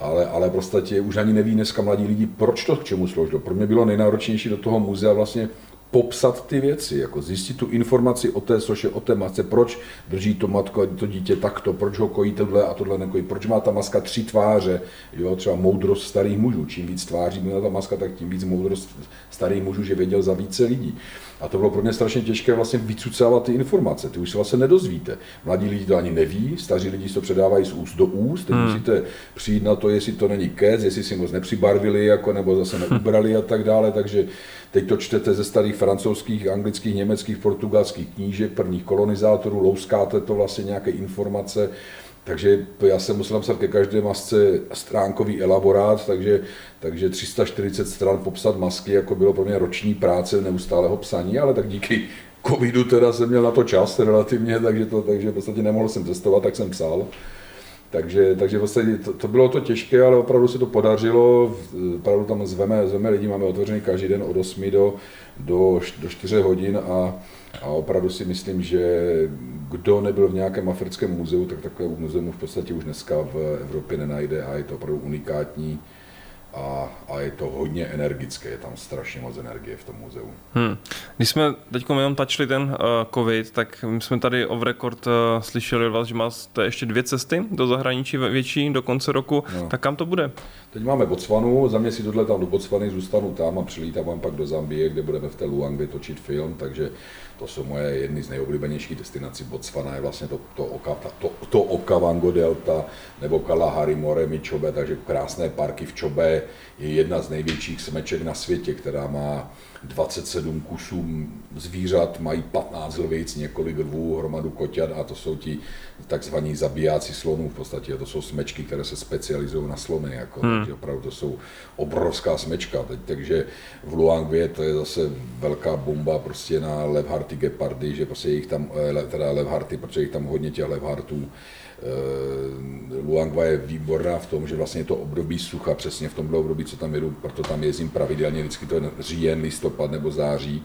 Ale, ale prostě už ani neví dneska mladí lidi, proč to k čemu sloužilo. Pro mě bylo nejnáročnější do toho muzea vlastně popsat ty věci, jako zjistit tu informaci o té soše, o té masce, proč drží to matko a to dítě takto, proč ho kojí tohle a tohle nekojí, proč má ta maska tři tváře, jo, třeba moudrost starých mužů, čím víc tváří měla ta maska, tak tím víc moudrost starých mužů, že věděl za více lidí. A to bylo pro mě strašně těžké vlastně vycucávat ty informace, ty už se vlastně nedozvíte. Mladí lidi to ani neví, staří lidi to předávají z úst do úst, hmm. musíte přijít na to, jestli to není kec, jestli si moc nepřibarvili, jako, nebo zase neubrali a tak dále, takže teď to čtete ze starých francouzských, anglických, německých, portugalských knížek, prvních kolonizátorů, louskáte to vlastně nějaké informace, takže já jsem musel napsat ke každé masce stránkový elaborát, takže, takže 340 stran popsat masky, jako bylo pro mě roční práce neustálého psaní, ale tak díky covidu teda jsem měl na to čas relativně, takže, to, takže v podstatě nemohl jsem testovat, tak jsem psal. Takže, takže vlastně to, to, bylo to těžké, ale opravdu se to podařilo. Opravdu tam zveme, zveme lidi, máme otevřený každý den od 8 do, do, do 4 hodin a, a opravdu si myslím, že kdo nebyl v nějakém africkém muzeu, tak takové muzeum v podstatě už dneska v Evropě nenajde a je to opravdu unikátní a, a je to hodně energické, je tam strašně moc energie v tom muzeu. Hmm. Když jsme teď jenom tačili ten uh, covid, tak my jsme tady off record uh, slyšeli od vás, že máte ještě dvě cesty do zahraničí větší do konce roku, no. tak kam to bude? Teď máme Botswanu, za měsíc odletám do Botswany, zůstanu tam a přilítám pak do Zambie, kde budeme v té Luangvě točit film, takže to jsou moje jedny z nejoblíbenějších destinací. Botswana je vlastně to, to, oka, to, to Okavango Delta nebo Kalahari, More, Michobe, takže krásné parky v Chobe je jedna z největších smeček na světě, která má 27 kusů zvířat, mají 15 lvic, několik lvů, hromadu koťat a to jsou ti takzvaní zabijáci slonů v podstatě. To jsou smečky, které se specializují na slony. Jako, hmm. takže opravdu to jsou obrovská smečka. Teď, takže v Luangvě to je zase velká bomba prostě na levharty gepardy, že prostě jich tam, eh, teda levharty, protože jich tam hodně těch levhartů Eh, Luangwa je výborná v tom, že vlastně je to období sucha, přesně v tomhle období, co tam jedu, proto tam jezdím pravidelně, vždycky to je říjen, listopad nebo září,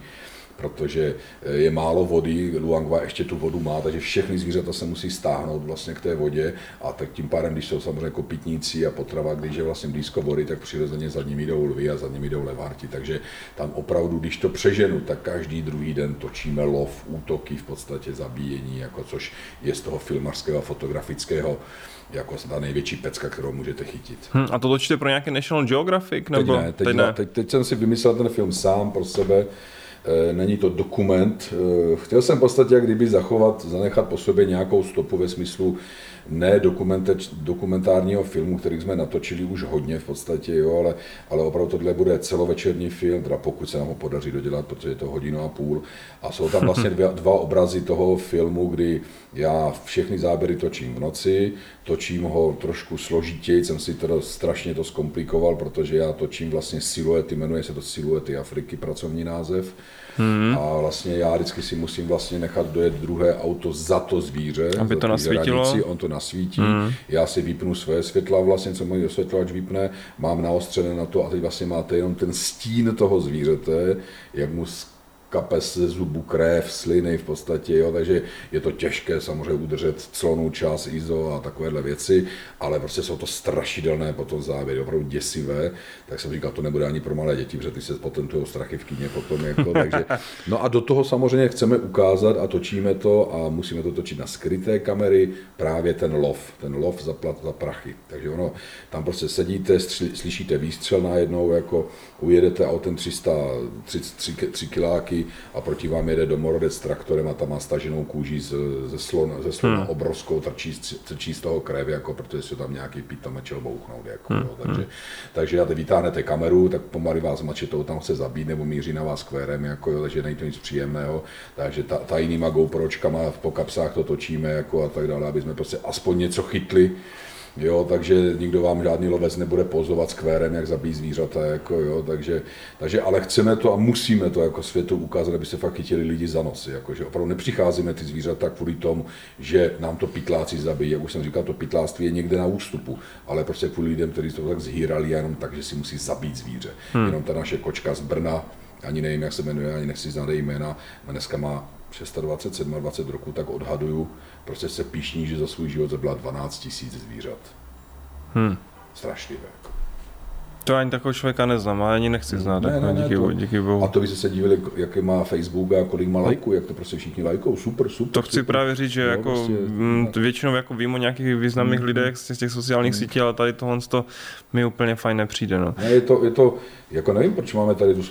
protože eh, je málo vody, Luangwa ještě tu vodu má, takže všechny zvířata se musí stáhnout vlastně k té vodě a tak tím pádem, když jsou samozřejmě kopitníci a potrava, když je vlastně blízko vody, tak přirozeně za nimi jdou lvy a za nimi jdou levarti, takže tam opravdu, když to přeženu, tak každý druhý den točíme lov, útoky, v podstatě zabíjení, jako což je z toho filmařského a fotografického jako ta největší pecka, kterou můžete chytit. Hmm, a to točíte pro nějaký National Geographic? Nebo? Teď ne, teď, teď, ne. Teď, teď jsem si vymyslel ten film sám pro sebe, není to dokument. Eh, chtěl jsem v podstatě jak kdyby zachovat, zanechat po sobě nějakou stopu ve smyslu ne dokumentárního filmu, který jsme natočili už hodně v podstatě, jo, ale, ale opravdu tohle bude celovečerní film, teda pokud se nám ho podaří dodělat, protože je to hodinu a půl. A jsou tam vlastně dva, dva obrazy toho filmu, kdy já všechny záběry točím v noci, točím ho trošku složitěji, jsem si teda strašně to zkomplikoval, protože já točím vlastně siluety, jmenuje se to Siluety Afriky, pracovní název. Hmm. A vlastně já vždycky si musím vlastně nechat dojet druhé auto za to zvíře. Aby to nasvítilo. Hranici, on to nasvítí. Hmm. Já si vypnu své světla, vlastně, co můj osvětlovač vypne, mám naostřené na to a teď vlastně máte jenom ten stín toho zvířete, jak mu kapes ze zubu krev, sliny v podstatě, jo, takže je to těžké samozřejmě udržet clonou čas, ISO a takovéhle věci, ale prostě jsou to strašidelné potom závěry, opravdu děsivé, tak jsem říkal, to nebude ani pro malé děti, protože ty se patentují strachy v kyně potom, jako, takže, no a do toho samozřejmě chceme ukázat a točíme to a musíme to točit na skryté kamery, právě ten lov, ten lov za, plat, za prachy, takže ono, tam prostě sedíte, stři, slyšíte výstřel najednou, jako ujedete autem 300, 3, 3, 3 kiláky, a proti vám jede domorodec s traktorem a tam má staženou kůži ze, ze slona, ze slona hmm. obrovskou, trčí, trčí z toho krev, jako, protože se tam nějaký pít mečel bouchnout. Jako, hmm. jo, takže, takže já vytáhnete kameru, tak pomaly vás mačetou tam chce zabít nebo míří na vás kvérem, jako, jo, takže není to nic příjemného. Takže ta, tajnýma GoPročkama v kapsách to točíme jako, a tak dále, aby jsme prostě aspoň něco chytli Jo, takže nikdo vám žádný lovec nebude pozovat skvérem, jak zabít zvířata, jako, jo, takže, takže, ale chceme to a musíme to jako světu ukázat, aby se fakt chytili lidi za nosy, jako, že opravdu nepřicházíme ty zvířata kvůli tomu, že nám to pitláci zabijí, jak už jsem říkal, to pitláctví je někde na ústupu, ale prostě kvůli lidem, kteří to tak zhýrali jenom tak, že si musí zabít zvíře. Hmm. Jenom ta naše kočka z Brna, ani nevím, jak se jmenuje, ani nechci znát jména, dneska má 26, 27 roku, tak odhaduju, prostě se píšní, že za svůj život zabila 12 tisíc zvířat. Hmm. Strašlivé. To ani takového člověka neznám, ani nechci znát. Ne, ne, ne, díky, to, díky bohu. A to by se divili, jaký má Facebook a kolik má lajků, jak to prostě všichni lajkou. Super, super. To chci super. právě říct, že no, jako prostě, m, mm, většinou jako vím o nějakých významných mm, lidech z těch sociálních mm. sítí, ale tady tohle to mi úplně fajn nepřijde. No. Ne, je to, je to, jako nevím, proč máme tady tu,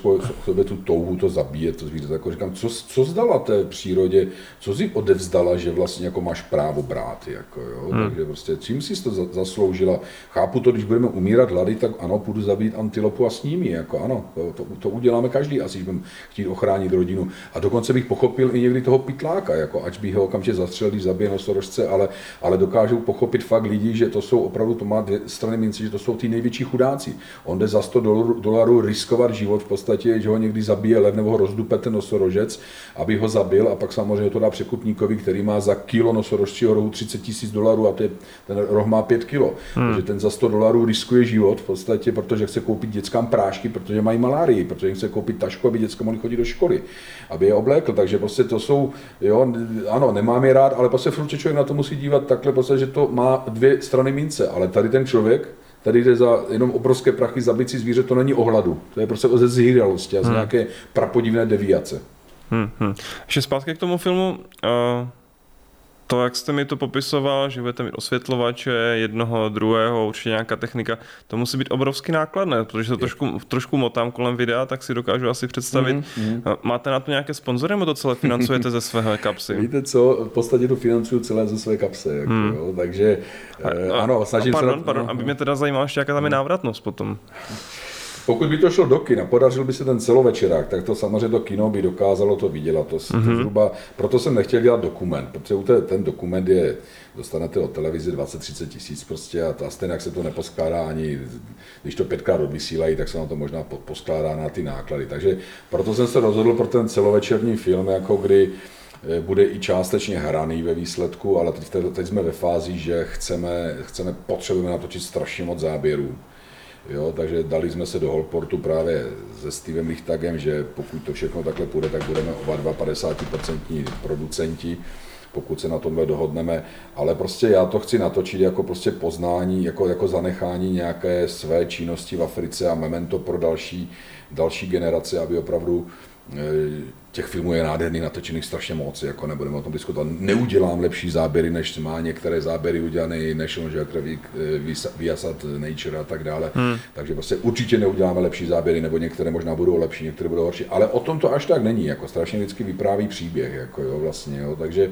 sobě tu touhu to zabíjet, to zvíře. Jako říkám, co, co zdala té přírodě, co si odevzdala, že vlastně jako máš právo brát, jako, jo? Hmm. takže prostě čím jsi to zasloužila. Chápu to, když budeme umírat hlady, tak ano, půjdu zabít antilopu a s nimi, jako ano, to, to, to uděláme každý, asi budeme chtít ochránit rodinu. A dokonce bych pochopil i někdy toho pitláka, jako ať bych ho okamžitě zastřelil, když zabije nosorožce, ale, ale dokážou pochopit fakt lidi, že to jsou opravdu, to má dvě strany minci, že to jsou ty největší chudáci. On jde za 100 dolarů, dolarů riskovat život v podstatě, že ho někdy zabije lev nebo ho rozdupe ten nosorožec, aby ho zabil a pak samozřejmě to dá překupníkovi, který má za kilo nosorožčího rohu 30 tisíc dolarů a to je, ten roh má 5 kilo. Hmm. Takže ten za 100 dolarů riskuje život v podstatě, protože chce koupit dětskám prášky, protože mají malárii, protože jim chce koupit tašku, aby děcka mohli chodit do školy, aby je oblékl. Takže prostě to jsou, jo, ano, nemám je rád, ale prostě furt člověk na to musí dívat takhle, prostě, že to má dvě strany mince. Ale tady ten člověk, tady jde za jenom obrovské prachy zabít si zvíře, to není ohladu. To je prostě ze zhýralosti a z hmm. nějaké prapodivné deviace. Hmm, hmm. Ještě zpátky k tomu filmu. Uh, to, jak jste mi to popisoval, že budete mít osvětlovače jednoho, druhého, určitě nějaká technika, to musí být obrovský nákladné, protože to trošku, trošku motám kolem videa, tak si dokážu asi představit. Mm-hmm. Máte na to nějaké sponzory, nebo to celé financujete ze svého kapsy? Víte co, v podstatě to financuju celé ze své kapsy, jako, hmm. jo, takže a, eh, a, ano, snažím a pardon, se... Pardon, no, aby mě teda zajímalo ještě, jaká tam je návratnost potom. Pokud by to šlo do kina, podařil by se ten celovečerák, tak to samozřejmě to kino by dokázalo to vydělat. To, mm-hmm. to zhruba, proto jsem nechtěl dělat dokument, protože ten dokument je, dostanete od televize 20-30 tisíc prostě a, a stejně jak se to neposkládá ani, když to pětkrát odvysílají, tak se nám to možná poskládá na ty náklady. Takže proto jsem se rozhodl pro ten celovečerní film, jako kdy eh, bude i částečně hraný ve výsledku, ale teď, teď jsme ve fázi, že chceme, chceme potřebujeme natočit strašně moc záběrů Jo, takže dali jsme se do Holportu právě se Stevem Lichtagem, že pokud to všechno takhle půjde, tak budeme oba dva 50% producenti, pokud se na tomhle dohodneme, ale prostě já to chci natočit jako prostě poznání, jako, jako zanechání nějaké své činnosti v Africe a memento pro další, další generace, aby opravdu těch filmů je nádherných, natočených strašně moc, jako nebudeme o tom diskutovat. Neudělám lepší záběry, než má některé záběry udělané National Geographic, eh, Viasat Nature a tak dále. Hmm. Takže prostě určitě neuděláme lepší záběry, nebo některé možná budou lepší, některé budou horší. Ale o tom to až tak není, jako strašně vždycky vypráví příběh, jako jo, vlastně, jo. Takže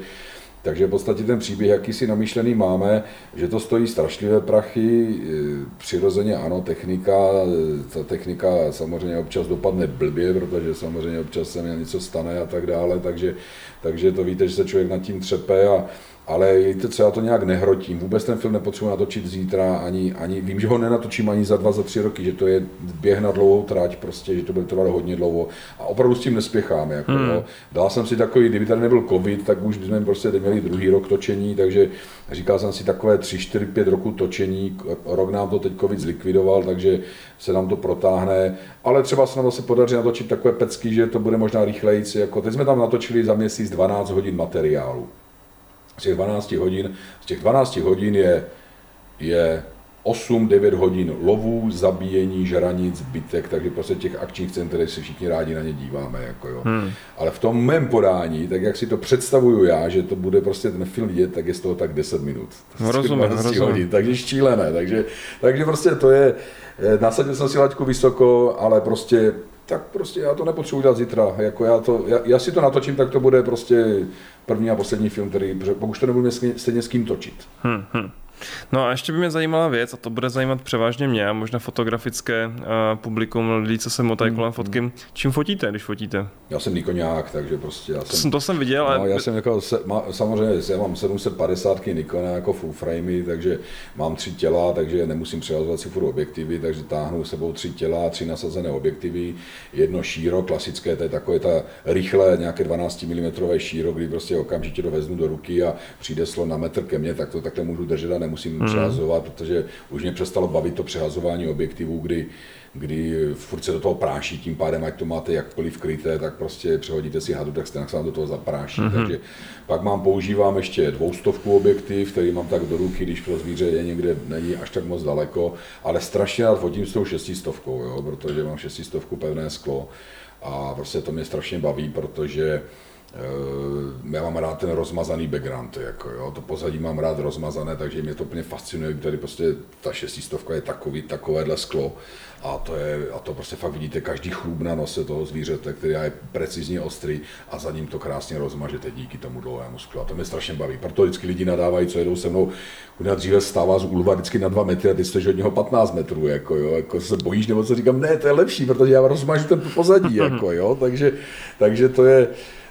takže v podstatě ten příběh, jaký si namýšlený máme, že to stojí strašlivé prachy, e, přirozeně ano, technika, e, ta technika samozřejmě občas dopadne blbě, protože samozřejmě občas se něco stane a tak dále, takže, takže to víte, že se člověk nad tím třepe a, ale víte co, já to nějak nehrotím. Vůbec ten film nepotřebuji natočit zítra, ani, ani, vím, že ho nenatočím ani za dva, za tři roky, že to je běh na dlouhou trať, prostě, že to bude trvat hodně dlouho. A opravdu s tím nespěcháme. Jako, hmm. no. Dal jsem si takový, kdyby tady nebyl covid, tak už bychom prostě měli druhý rok točení, takže říkal jsem si takové 3, 4, 5 roku točení, rok nám to teď covid zlikvidoval, takže se nám to protáhne, ale třeba se nám zase podaří natočit takové pecky, že to bude možná rychleji. Jako teď jsme tam natočili za měsíc 12 hodin materiálu z těch 12 hodin, z těch 12 hodin je, je 8-9 hodin lovů, zabíjení, žranic, bytek, takže prostě těch akčních center se všichni rádi na ně díváme. Jako jo. Hmm. Ale v tom mém podání, tak jak si to představuju já, že to bude prostě ten film vidět, tak je z toho tak 10 minut. No, rozumím, rozumím. Hodin, takže štílené. Takže, takže prostě to je, eh, nasadil jsem si laťku vysoko, ale prostě tak prostě já to nepotřebuji dělat zítra. Jako já, to, já, já, si to natočím, tak to bude prostě první a poslední film, který, pokud to nebudu stejně s kým točit. Hmm, hmm. No a ještě by mě zajímala věc, a to bude zajímat převážně mě a možná fotografické uh, publikum, lidí, co se motají kolem fotky. Mm. Čím fotíte, když fotíte? Já jsem Nikonák, takže prostě já jsem... To jsem viděl, no, ale... Já jsem jako, se, má, samozřejmě já mám 750 Nikona jako full framey, takže mám tři těla, takže nemusím přehazovat si furt objektivy, takže táhnu sebou tři těla, tři nasazené objektivy, jedno šíro klasické, to je takové ta rychlé nějaké 12 mm šíro, kdy prostě okamžitě to vezmu do ruky a přijde slo na metr ke mně, tak to takhle můžu držet a nemusím hmm. přehazovat, protože už mě přestalo bavit to přehazování objektivů, kdy, kdy furt se do toho práší, tím pádem, ať to máte jakkoliv kryté, tak prostě přehodíte si hadu, tak stejně se vám do toho zapráší. Hmm. Takže pak mám, používám ještě dvoustovku objektiv, který mám tak do ruky, když to zvíře je někde, není až tak moc daleko, ale strašně rád fotím s tou šestistovkou, jo, protože mám šestistovku pevné sklo a prostě to mě strašně baví, protože já mám rád ten rozmazaný background, jako jo, to pozadí mám rád rozmazané, takže mě to úplně fascinuje, tady prostě ta šestistovka je takový, takovéhle sklo a to, je, a to prostě fakt vidíte každý chlub na nose toho zvířete, který je precizně ostrý a za ním to krásně rozmažete díky tomu dlouhému sklu. A to mě strašně baví. Proto vždycky lidi nadávají, co jedou se mnou. Kuna dříve stává z úlva vždycky na 2 metry a ty jsi od něho 15 metrů, jako jo, jako se bojíš nebo co říkám, ne, to je lepší, protože já rozmažu ten pozadí, jako jo, takže, takže to je,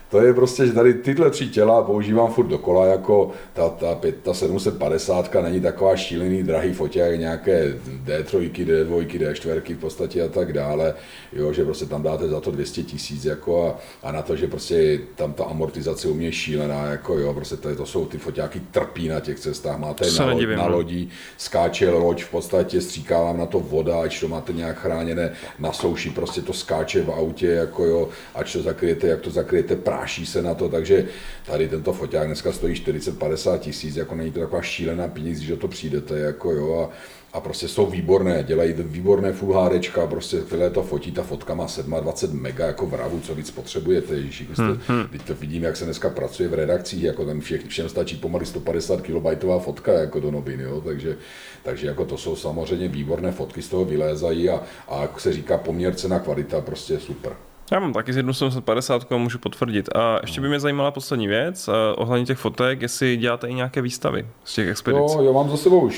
to je prostě, že tady tyhle tři těla používám furt dokola, jako ta, ta, ta 750 není taková šílený drahý fotě, jak nějaké D3, D2, D4 v podstatě a tak dále, jo, že prostě tam dáte za to 200 tisíc jako a, a, na to, že prostě tam ta amortizace u mě je šílená, jako jo, prostě to, to jsou ty foťáky trpí na těch cestách, máte na, nedivím, na no. lodí, skáče loď, v podstatě stříká vám na to voda, ať to máte nějak chráněné na souši, prostě to skáče v autě, jako jo, ať to zakryjete, jak to zakryjete, práší se na to, takže tady tento foťák dneska stojí 40-50 tisíc, jako není to taková šílená peníze, že to přijdete, jako jo, a, a prostě jsou výborné, dělají výborné Full HD, prostě které to fotí, ta fotka má 27 mega jako vravu, co víc potřebujete, ježiši, jste, hmm, hmm. teď to vidím, jak se dneska pracuje v redakcích, jako tam všech, všem stačí pomaly 150 KB fotka jako do novin, jo, takže, takže jako to jsou samozřejmě výborné fotky, z toho vylézají a, a jak se říká poměr cena kvalita, prostě super. Já mám taky z jednu 750 a můžu potvrdit. A ještě by mě zajímala poslední věc, ohledně těch fotek, jestli děláte i nějaké výstavy z těch expedic. Jo, já mám za sebou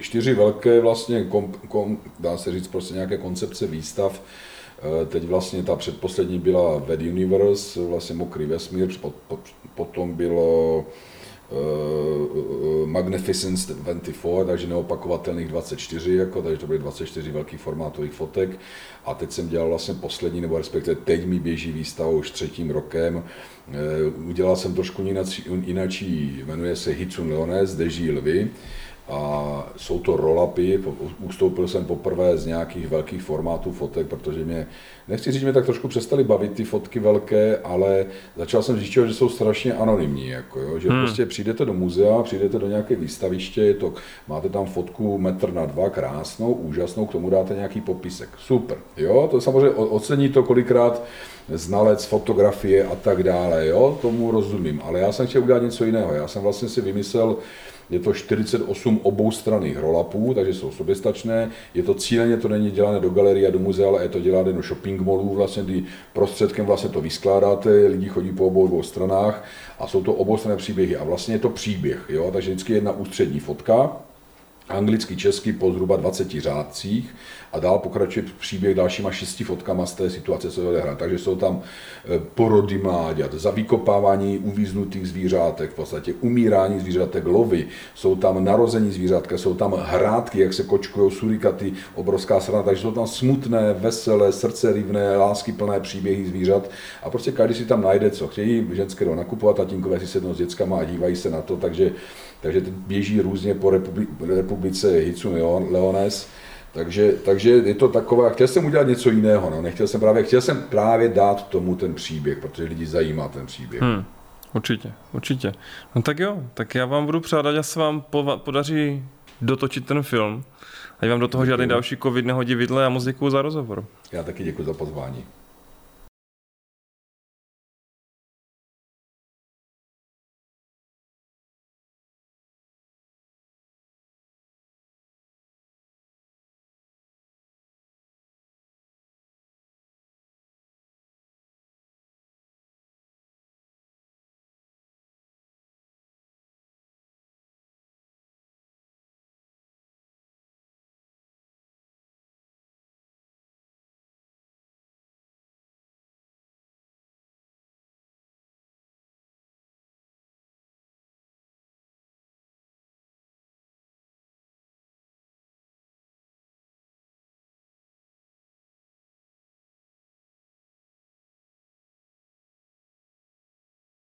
čtyři velké vlastně, kom, kom, dá se říct prostě nějaké koncepce výstav. E, teď vlastně ta předposlední byla Ved Universe, vlastně Mokrý vesmír, potom bylo uh, Magnificence 24, takže neopakovatelných 24, jako, takže to byly 24 velký formátových fotek. A teď jsem dělal vlastně poslední, nebo respektive teď mi běží výstava už třetím rokem. Uh, udělal jsem trošku jináčí, jmenuje se Hitsun Leones, Deží lvy a jsou to roll-upy, ustoupil jsem poprvé z nějakých velkých formátů fotek, protože mě, nechci říct, že mě tak trošku přestali bavit ty fotky velké, ale začal jsem zjišťovat, že jsou strašně anonymní, jako jo, že hmm. prostě přijdete do muzea, přijdete do nějaké výstaviště, je to, máte tam fotku metr na dva, krásnou, úžasnou, k tomu dáte nějaký popisek, super, jo, to samozřejmě ocení to kolikrát znalec fotografie a tak dále, jo, tomu rozumím, ale já jsem chtěl udělat něco jiného, já jsem vlastně si vymyslel, je to 48 oboustranných rolapů, takže jsou soběstačné. Je to cíleně, to není dělané do galerie a do muzea, ale je to dělané do shopping mallů, vlastně, kdy prostředkem vlastně to vyskládáte, lidi chodí po obou dvou stranách a jsou to oboustranné příběhy. A vlastně je to příběh, jo? takže vždycky jedna ústřední fotka, anglicky, česky po zhruba 20 řádcích a dál pokračuje příběh dalšíma šesti fotkama z té situace, co odehraje. Takže jsou tam e, porody mláďat, zavykopávání uvíznutých zvířátek, v podstatě umírání zvířátek, lovy, jsou tam narození zvířátka, jsou tam hrádky, jak se kočkují surikaty, obrovská strana, takže jsou tam smutné, veselé, srdcerivné, láskyplné příběhy zvířat. A prostě každý si tam najde, co chtějí, ženské jdou nakupovat, tatínkové si sednou s dětskama a dívají se na to, takže, takže běží různě po republice Hitsu Leones, takže, takže je to takové, chtěl jsem udělat něco jiného, no. nechtěl jsem právě, chtěl jsem právě dát tomu ten příběh, protože lidi zajímá ten příběh. Hmm. Určitě, určitě. No tak jo, tak já vám budu přát, ať se vám podaří dotočit ten film. Ať vám do toho děkuji. žádný další covid nehodí vidle a moc děkuji za rozhovor. Já taky děkuji za pozvání.